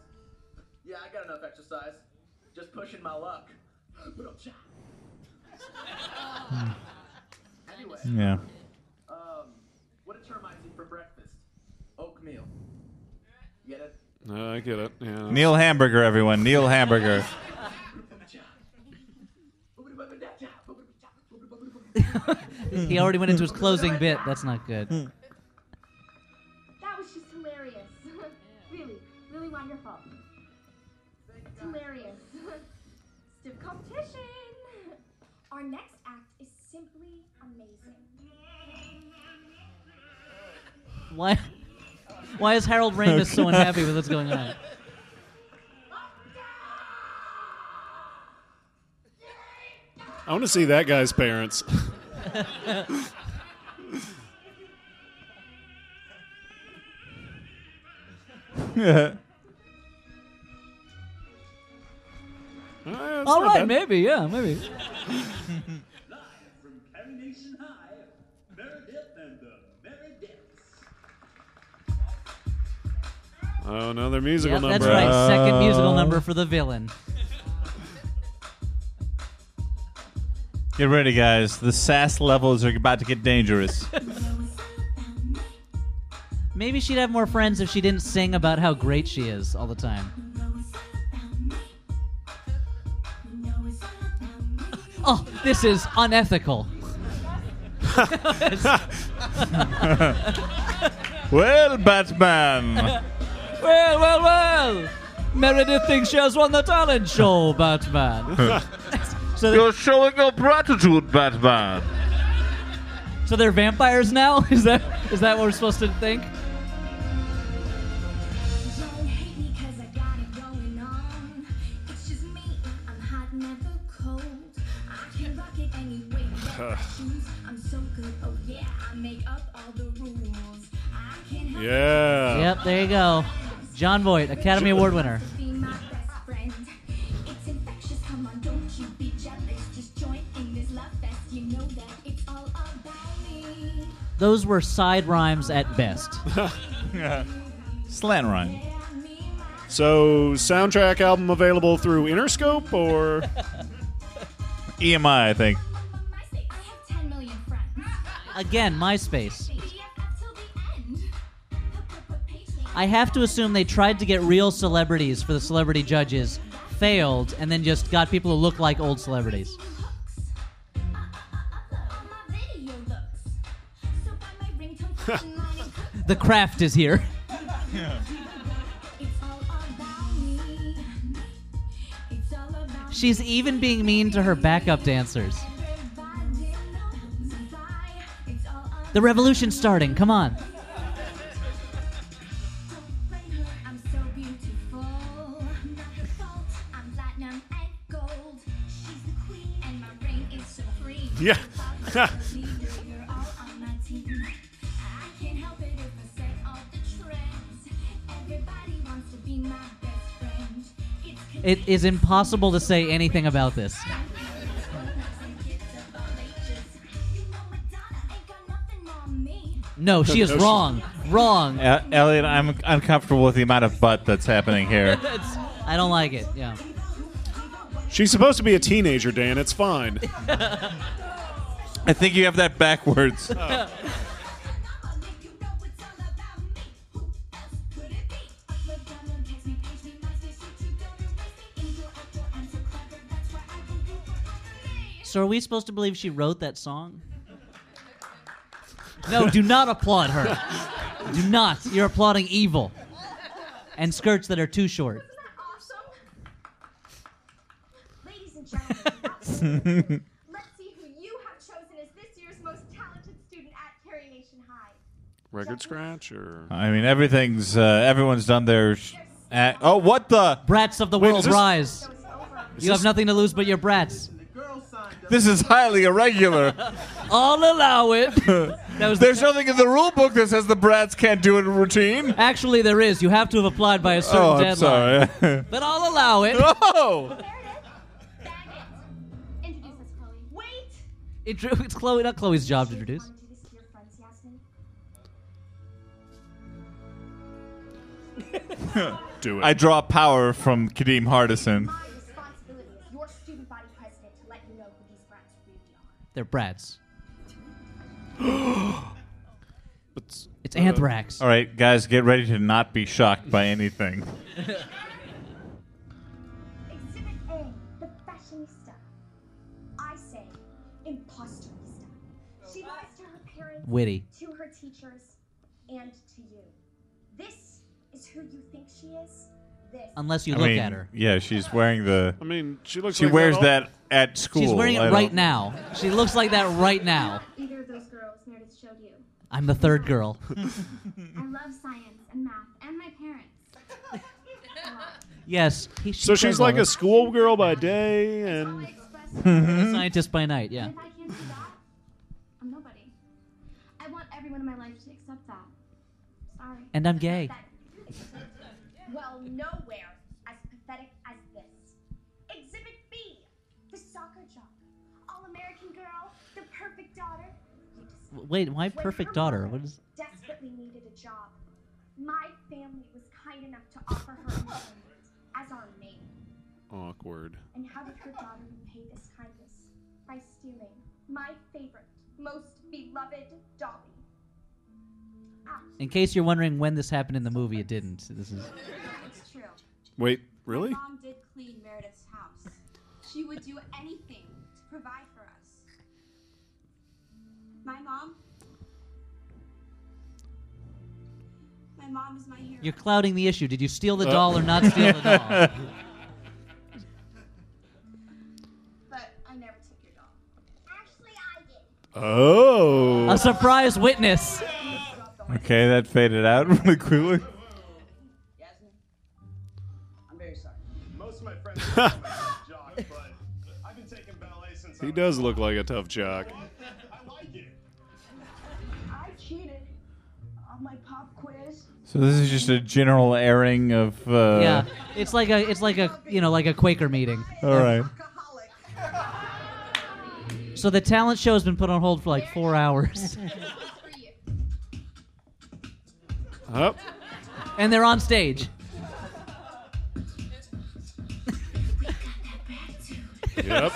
Yeah, I got enough exercise. Just pushing my luck. But I'm. Anyway, hmm. Yeah. um, what did termites eat for breakfast? Oatmeal. Get it? Uh, I get it. Yeah. Neil Hamburger, everyone. Neil Hamburger. he already went into his closing bit. That's not good. That was just hilarious. really, really wonderful. Hilarious. Stiff competition. Our next act is simply amazing. Why? Why is Harold Ramis so unhappy with what's going on? I want to see that guy's parents. That's All bad. maybe, yeah, maybe. Oh, another musical Yep, number. that's right. Second musical Uh, number for the villain. Get ready, guys. The sass levels are about to get dangerous. Maybe she'd have more friends if she didn't sing about how great she is all the time. Oh, this is unethical. well, Batman. Well, well, well. Meredith thinks she has won the talent show, Batman. so, You're showing your gratitude, Batman. so they're vampires now? Is that is that what we're supposed to think? Don't hate me 'cause I got it going on. It's just me. I'm hot, never cold. I can rock it any way that I choose. I'm so good. Oh yeah, I make up all the rules. I can help Yeah. Yep, there you go. Jon Voight, Academy Award winner. be my best friend. It's infectious. Come on, don't you be jealous. Just join in this love fest. You know that it's all about me. Those were side rhymes at best. Slant rhyme. So, soundtrack album available through Interscope or EMI, I think. Again, MySpace. I have to assume they tried to get real celebrities for the celebrity judges, failed, and then just got people who look like old celebrities. The craft is here. She's even being mean to her backup dancers. The revolution's starting. Come on. It's It is impossible to say anything about this. No, she is wrong. Wrong. Uh, Elliott, I'm uncomfortable with the amount of butt that's happening here. It's- I don't like it. Yeah. She's supposed to be a teenager, Dan. It's fine. I think you have that backwards. Oh. So are we supposed to believe she wrote that song? No, do not applaud her. Do not. You're applauding evil. And skirts that are too short. Ladies and gentlemen, let's see who you have chosen as this year's most talented student at Carrie Nation High. Record scratch or I mean, everything's uh, everyone's done their. Sh- at, oh, what the? Brats of the Wait, world is this- rise. You have nothing to lose but your brats. This is highly irregular. I'll allow it. There's nothing in the rule book that says the brats can't do it in routine. Actually, there is. You have to have applied by a certain Oh, I'm deadline. sorry. But I'll allow it. Oh! Introduce us, Chloe. Wait! Intro- It's Chloe, not Chloe's job to introduce. Do it. I draw power from Kadeem Hardison. My responsibility as your student body president to let you know who these brats really are. They're brats. But, It's anthrax. All right, guys, get ready to not be shocked by anything. Exhibit A, the fashionista. I say imposterista. She lies to her parents, Witty. to her teachers, and who you think she is. This. Unless you I look mean, at her. Yeah, she's wearing the. I mean, she looks. She like wears that. that at school. She's wearing it I don't- right now. She looks like that right now. Either of those girls Meredith showed you. I'm the third girl. I love science and math and my parents. yes. He, she So she's like all a schoolgirl by day and. that. a scientist by night. Yeah. I can't do that, I'm nobody. I want everyone in my life to accept that. Sorry. And I'm gay. Well, nowhere as pathetic as this. Exhibit B, the soccer jock, all-American girl, the perfect daughter. Wait, why When perfect daughter? What is? Desperately needed a job. My family was kind enough to offer her employment as our maid. Awkward. And how did her daughter repay this kindness? By stealing my favorite, most beloved dolly. Ah. In case you're wondering when this happened in the movie, it didn't. This is. It's true. Wait, really? My mom did clean Meredith's house. She would do anything to provide for us. My mom. My mom is my hero. You're clouding the issue. Did you steal the Uh. doll or not steal the doll? But I never took your doll. Actually, I did. Oh. A surprise witness. Okay, that faded out really quickly. He does look like a tough jock. I like it. I cheated on my pop quiz. So this is just a general airing of. Uh, yeah, it's like a it's like a you know like a Quaker meeting. All right. So the talent show has been put on hold for like four hours, Up. and they're on stage. Yep.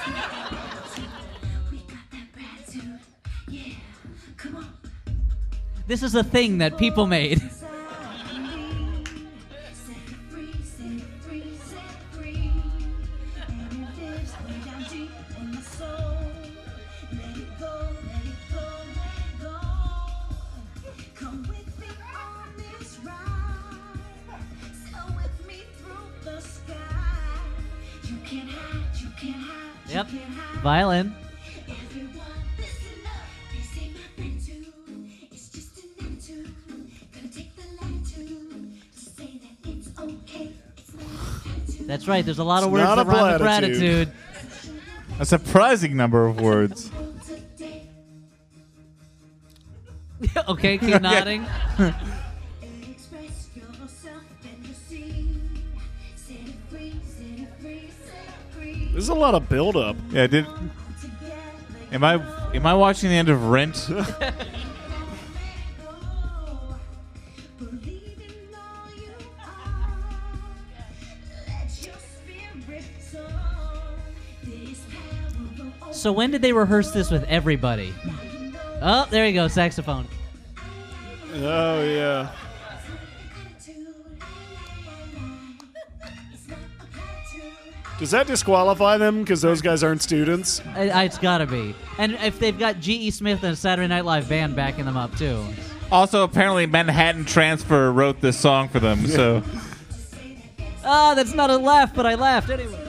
This is a thing that people made. Yep, violin. That's right. There's a lot of It's words not that a rhyme with platitude. gratitude. A surprising number of words. okay, keep nodding. There's a lot of buildup. Yeah, did. Am I am I watching the end of Rent? So when did they rehearse this with everybody? Oh, there you go, saxophone. Oh yeah. Does that disqualify them because those guys aren't students? I, I- uh, it's gotta be. And if they've got G.E. Smith and a Saturday Night Live band backing them up too. also, apparently, Manhattan Transfer wrote this song for them. So Oh, that's not a laugh, but I laughed anyway.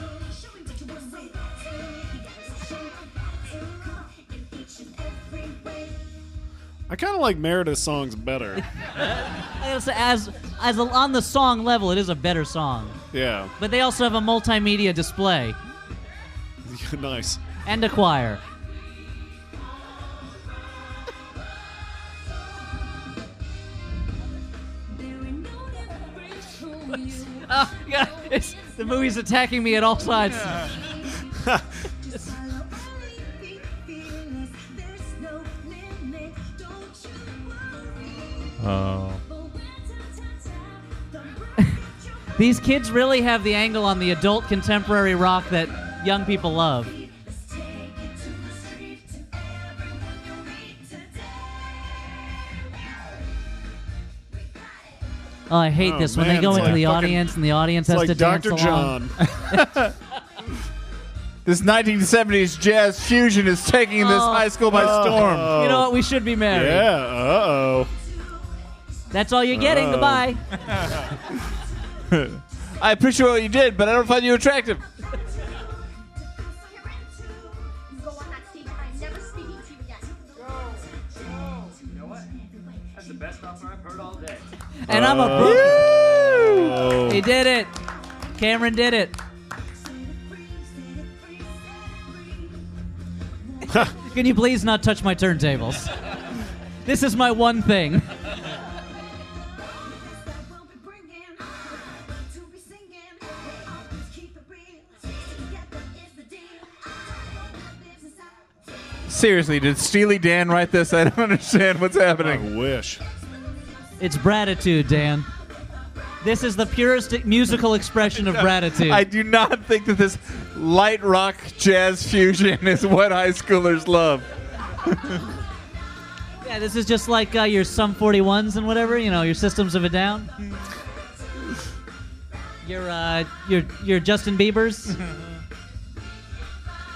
I kind of like Meredith's songs better. I gotta say, as as a, on the song level, it is a better song. yeah. But they also have a multimedia display nice. and a choir. Oh, God, it's, the movie's attacking me at all sides. Oh. These kids really have the angle on the adult contemporary rock that young people love. Oh, I hate Oh, this when man, they go into like the fucking- audience and the audience has like to dance Dr. along. John. This 1970s jazz fusion is taking this Oh. high school by storm. You know what? We should be married. Yeah. Uh oh. That's all you're getting. Oh. Goodbye. I appreciate what you did, but I don't find you attractive. You go on that stage and I'm never speaking to you again. You know what? That's the best offer I've heard all day. And I'm a Uh, booker. oh. He did it. Cameron did it. Can you please not touch my turntables? This is my one thing. Seriously, did Steely Dan write this? I don't understand what's happening. I wish. It's bratitude, Dan. This is the purest musical expression of bratitude. I do not think that this light rock jazz fusion is what high schoolers love. yeah, this is just like uh, your Sum 41s and whatever, you know, your Systems of a Down. Your uh, your your Justin Bieber's.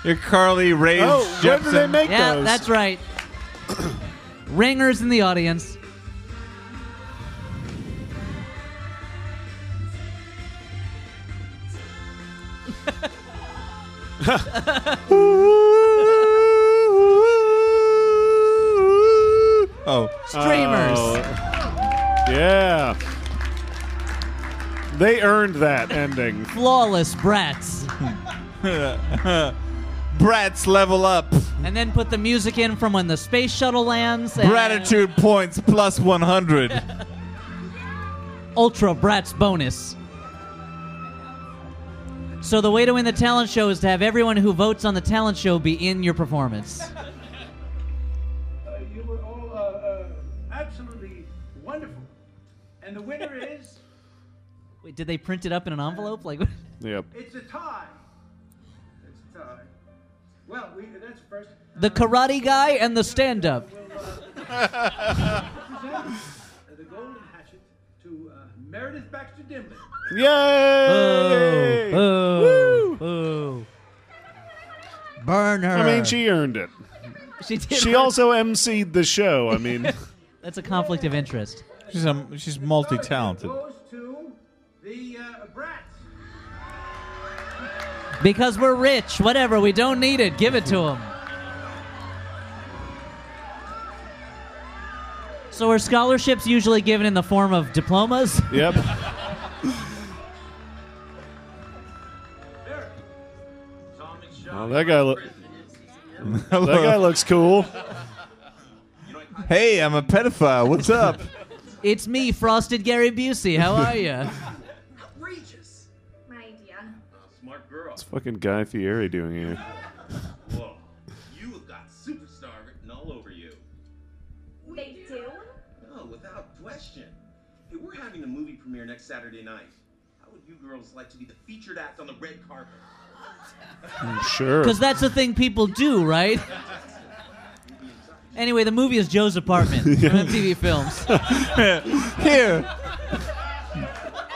Your Carly Rae Oh, where do Jepsen. they make yeah, those? that's right. Ringers in the audience. Oh, Streamers. Oh. yeah. They earned that ending. Flawless brats. Brats level up. And then put the music in from when the space shuttle lands. and- Bratitude points plus 100. Ultra Brats bonus. So the way to win the talent show is to have everyone who votes on the talent show be in your performance. Uh, you were all uh, uh, absolutely wonderful. And the winner is. Wait, did they print it up in an envelope? Like, Yep. It's a tie. It's a tie. Well, we, that's first. the karate guy and the stand-up. present the golden hatchet to uh, Meredith Baxter Dimly. Yay! Boo! Boo! Burn her. I mean, she earned it. She did. She earn- also emceed the show. I mean, That's a conflict of interest. She's a, she's multi-talented. Goes Because we're rich. Whatever. We don't need it. Give it to them. So are scholarships usually given in the form of diplomas? yep. Oh, that guy look. that guy looks cool. Hey, I'm a pedophile. What's up? It's me, Frosted Gary Busey. How are you? What's fucking Guy Fieri doing here? Whoa. You have got superstar written all over you. They do? No, without question. Hey, we're having a movie premiere next Saturday night. How would you girls like to be the featured act on the red carpet? I'm Sure. Because that's the thing people do, right? Anyway, the movie is Joe's apartment from MTV Films. Here.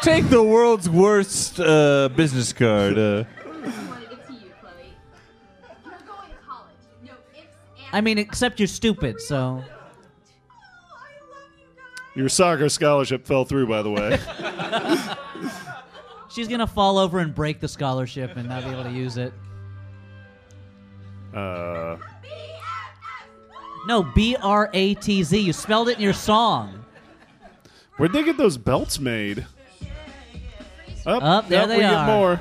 Take the world's worst uh, business card. Uh, I mean, except you're stupid, so. Your soccer scholarship fell through, by the way. She's gonna fall over and break the scholarship and not be able to use it. Uh, No, B R A T Z. You spelled it in your song. where'd they get those belts made? Up, Up, there they we are. get more.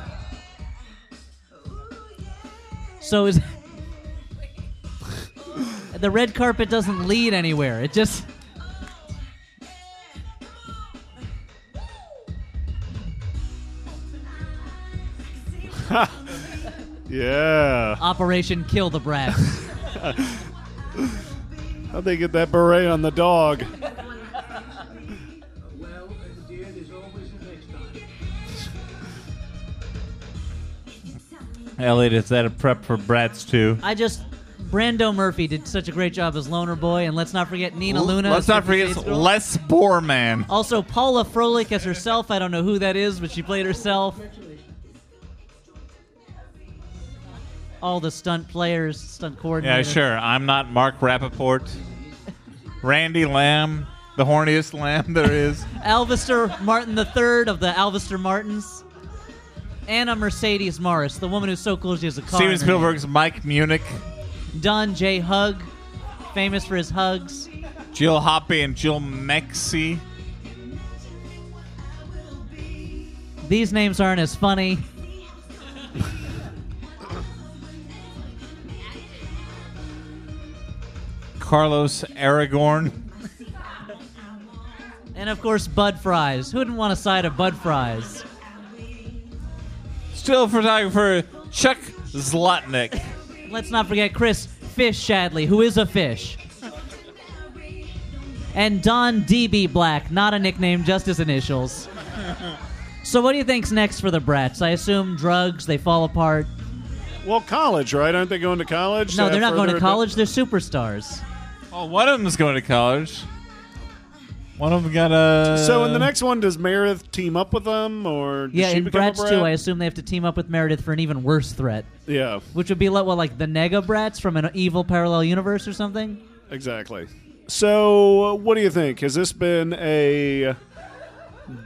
So is the red carpet doesn't lead anywhere. It just Yeah. Operation Kill the Brat. How'd they get that beret on the dog? Well, dear, there's always a next time. Elliott, is that a prep for Brats too? I just Brando Murphy did such a great job as Loner Boy, and let's not forget Nina Luna. Let's not forget. Les Boreman. Also, Paula Froelich as herself. I don't know who that is, but she played herself. All the stunt players, stunt coordinators. Yeah, sure. I'm not Mark Rappaport. Randy Lamb, the horniest lamb there is. Alvister Martin III of the Alvister Martins. Anna Mercedes Morris, the woman who's so cool she has a car. Steven Spielberg's Mike Munich. Don J. Hug, famous for his hugs. Jill Hoppy and Jill Mexi. These names aren't as funny. Carlos Aragorn. And of course, Bud Fries. Who wouldn't want a side of Bud Fries? Still photographer Chuck Zlotnick. Let's not forget Chris Fish Shadley, who is a fish. And Don DB Black, not a nickname, just his initials. So, what do you think's next for the Brats? I assume drugs, they fall apart. Well, college, right? Aren't they going to college? No, uh, they're not going to further college, they're superstars. Oh, one of them's going to college. One of them got a. So in the next one, does Meredith team up with them, or does Yeah, she in become a Bratz brat? 2, I assume they have to team up with Meredith for an even worse threat. Yeah, Which would be like, what, like the Nega Brats from an evil parallel universe or something? exactly. So, what do you think? Has this been a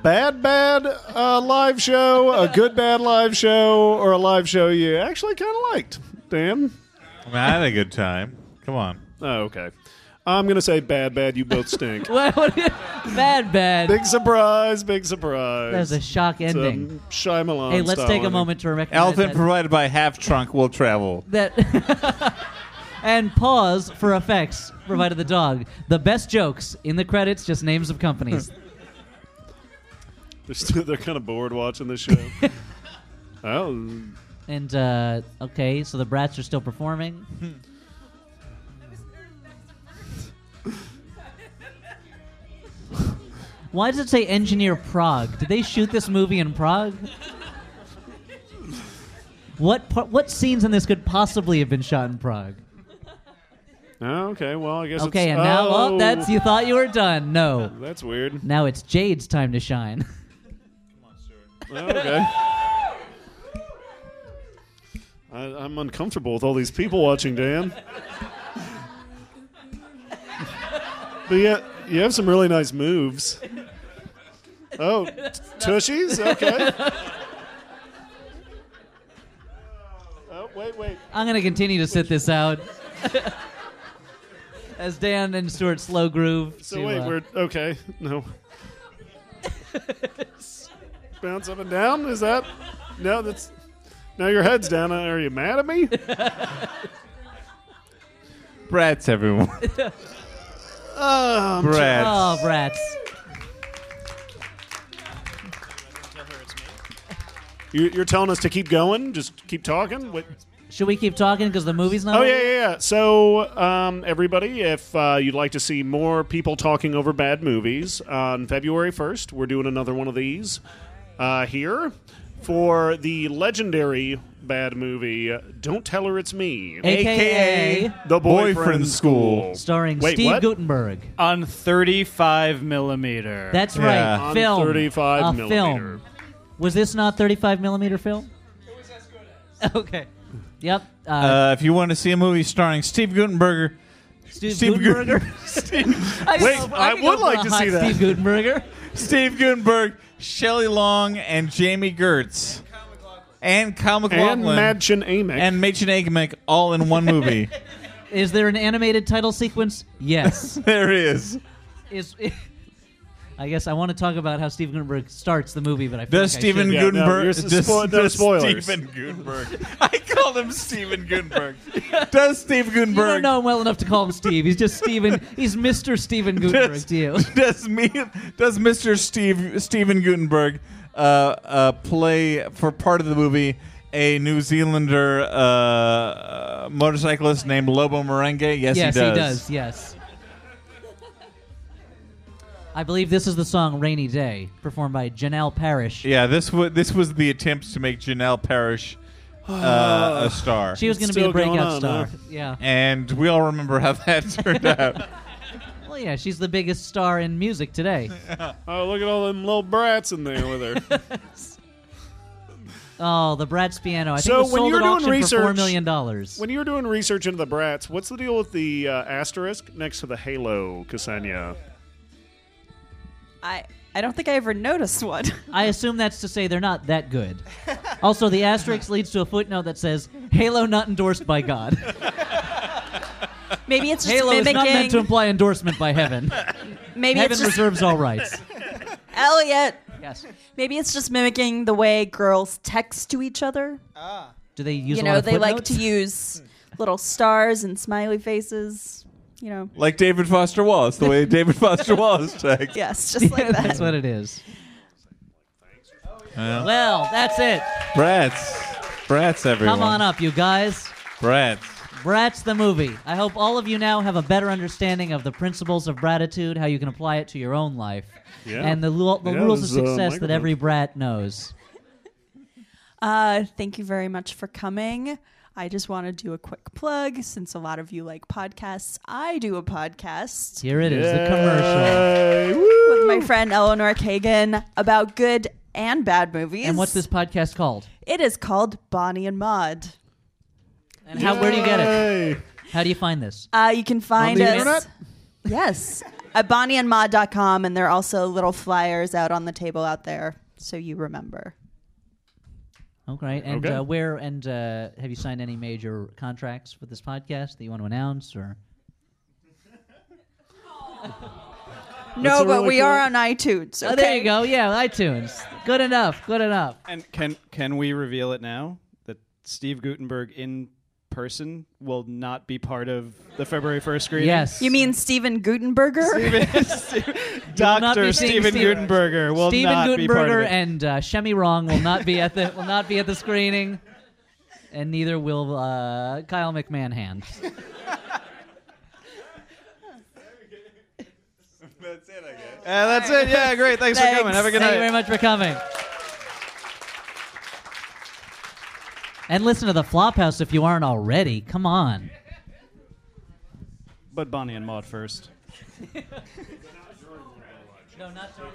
bad, bad uh, live show, a good, bad live show, or a live show you actually kind of liked? Dan? I, mean, I had a good time. Come on. Oh, okay. I'm going to say bad, bad. You both stink. What- what- bad, bad. big surprise, big surprise. That was a shock It's, um, ending. Shyamalan Hey, let's style take a ending. moment to recognize Elephant that, provided by Half Trunk will travel. that and pause for effects provided the dog. The best jokes in the credits, just names of companies. They're, still, they're kind of bored watching this show. oh, and uh, okay, so the brats are still performing. Why does it say Engineer Prague? Did they shoot this movie in Prague? What what scenes in this could possibly have been shot in Prague? oh, okay. Well, I guess Okay, it's, and now oh, oh, that's you thought you were done. No, That's weird. now it's Jade's time to shine. Oh, okay. I, I'm uncomfortable with all these people watching, Dan. but yeah, you have some really nice moves. Oh, tushies? Okay. Oh, wait, wait. I'm gonna continue to sit this out. As Dan and Stuart slow groove. So to, wait, uh, we're okay. No. Bounce up and down. Is that? No, that's. Now your head's down. Are you mad at me? Brats, everyone. Um, Brats. Oh, brats. You, you're telling us to keep going? Just keep talking? Wait. Should we keep talking because the movie's not? Oh over? yeah, yeah, yeah. So, um, everybody, if uh, you'd like to see more people talking over bad movies, on February first, we're doing another one of these uh, here for the legendary bad movie "Don't Tell Her It's Me," AKA the boyfriend, Boyfriend School. starring Wait, Steve what? Guttenberg. on 35 millimeter. That's Yeah. right. On film. 35 a millimeter. film. Was this not 35 millimeter film? It was as good as. okay. Yep. Uh, Uh, if you want to see a movie starring Steve Guttenberger, Steve, Steve Guttenberger. I Wait, could go- I could would go for like a to hot see that. Steve Guttenberger. Steve Guttenberg, Shelley Long, and Jami Gertz, and Kyle MacLachlan, and Madchen Amick. and Machen Amick all in one movie. Is there an animated title sequence? Yes. there is. Is. I guess I want to talk about how Steve Guttenberg starts the movie, but I feel Does like I Steven shouldn't. Yeah, no, Guttenberg? you're does, s- spo- no does spoilers. Steven Guttenberg. I call him Steven Guttenberg. Does Steve You don't know him well enough to call him Steve. He's just Steven. He's Mr. Steven Guttenberg Does, to you. does me? Does Mr. Steve Steven Guttenberg uh, uh, play for part of the movie a New Zealander uh, uh, motorcyclist named Lobo Merengue? Yes, yes, he does. does. Yes. I believe this is the song "Rainy Day," performed by Janel Parrish. Yeah, this was this was the attempt to make Janel Parrish uh, a star. She was going to be Still a breakout on, star. huh? Yeah. and we all remember how that turned out. Well, yeah, she's the biggest star in music today. oh, look at all them little brats in there with her. Oh, the Bratz piano. I think So it was when sold you're at doing auction for four research- million dollars. when you were doing research into the brats, what's the deal with the uh, asterisk next to the halo, Ksenia? I I don't think I ever noticed one. I assume that's to say they're not that good. also, the asterisk leads to a footnote that says "Halo not endorsed by God." Maybe it's just Halo is mimicking. not meant to imply endorsement by heaven. maybe heaven it's just reserves all rights. Elliott. Yes. Maybe it's just mimicking the way girls text to each other. Ah. Do they use you a know, lot of they like to use little stars and smiley faces. You know. like David Foster Wallace, the way David Foster Wallace texts. Yes, just like that. That's what it is. Yeah. Well, that's it. Brats, brats, everyone. Come on up, you guys. brats. Bratz the movie. I hope all of you now have a better understanding of the principles of bratitude, how you can apply it to your own life, Yeah. and the, lu- the Yeah, rules of there's, uh, success that microphone. every brat knows. Uh, thank you very much for coming. I just want to do a quick plug since a lot of you like podcasts. I do a podcast Here it is, the commercial. Woo! with my friend Eleanor Kagan about good and bad movies. And what's this podcast called? It is called Bonnie and Maud. And how? Where do you get it? How do you find this? Uh, you can find the us. internet? Yes, at bonnieandmod.com, and there are also little flyers out on the table out there, so you remember. Okay. And Okay. Uh, where and uh, have you signed any major contracts for this podcast that you want to announce or? No, a but really we cool- are on iTunes. Oh, there you go. Yeah, iTunes. Good enough. Good enough. And can can we reveal it now that Steve Guttenberg in person will not be part of the February first screening? Yes. You mean Steven Guttenberger? not Doctor be seeing Steven Guttenberger will Steven not be part of Guttenberger it. and uh, Shemi Wrong will not be at the will not be at the screening, and neither will uh, Kyle McMahon. That's it, I guess. Uh, that's it. Yeah, great. Thanks, for coming. Have a good Thank night. you very much for coming. And listen to the Flophouse if you aren't already. Come on. But Bonnie and Maud first. No, not No,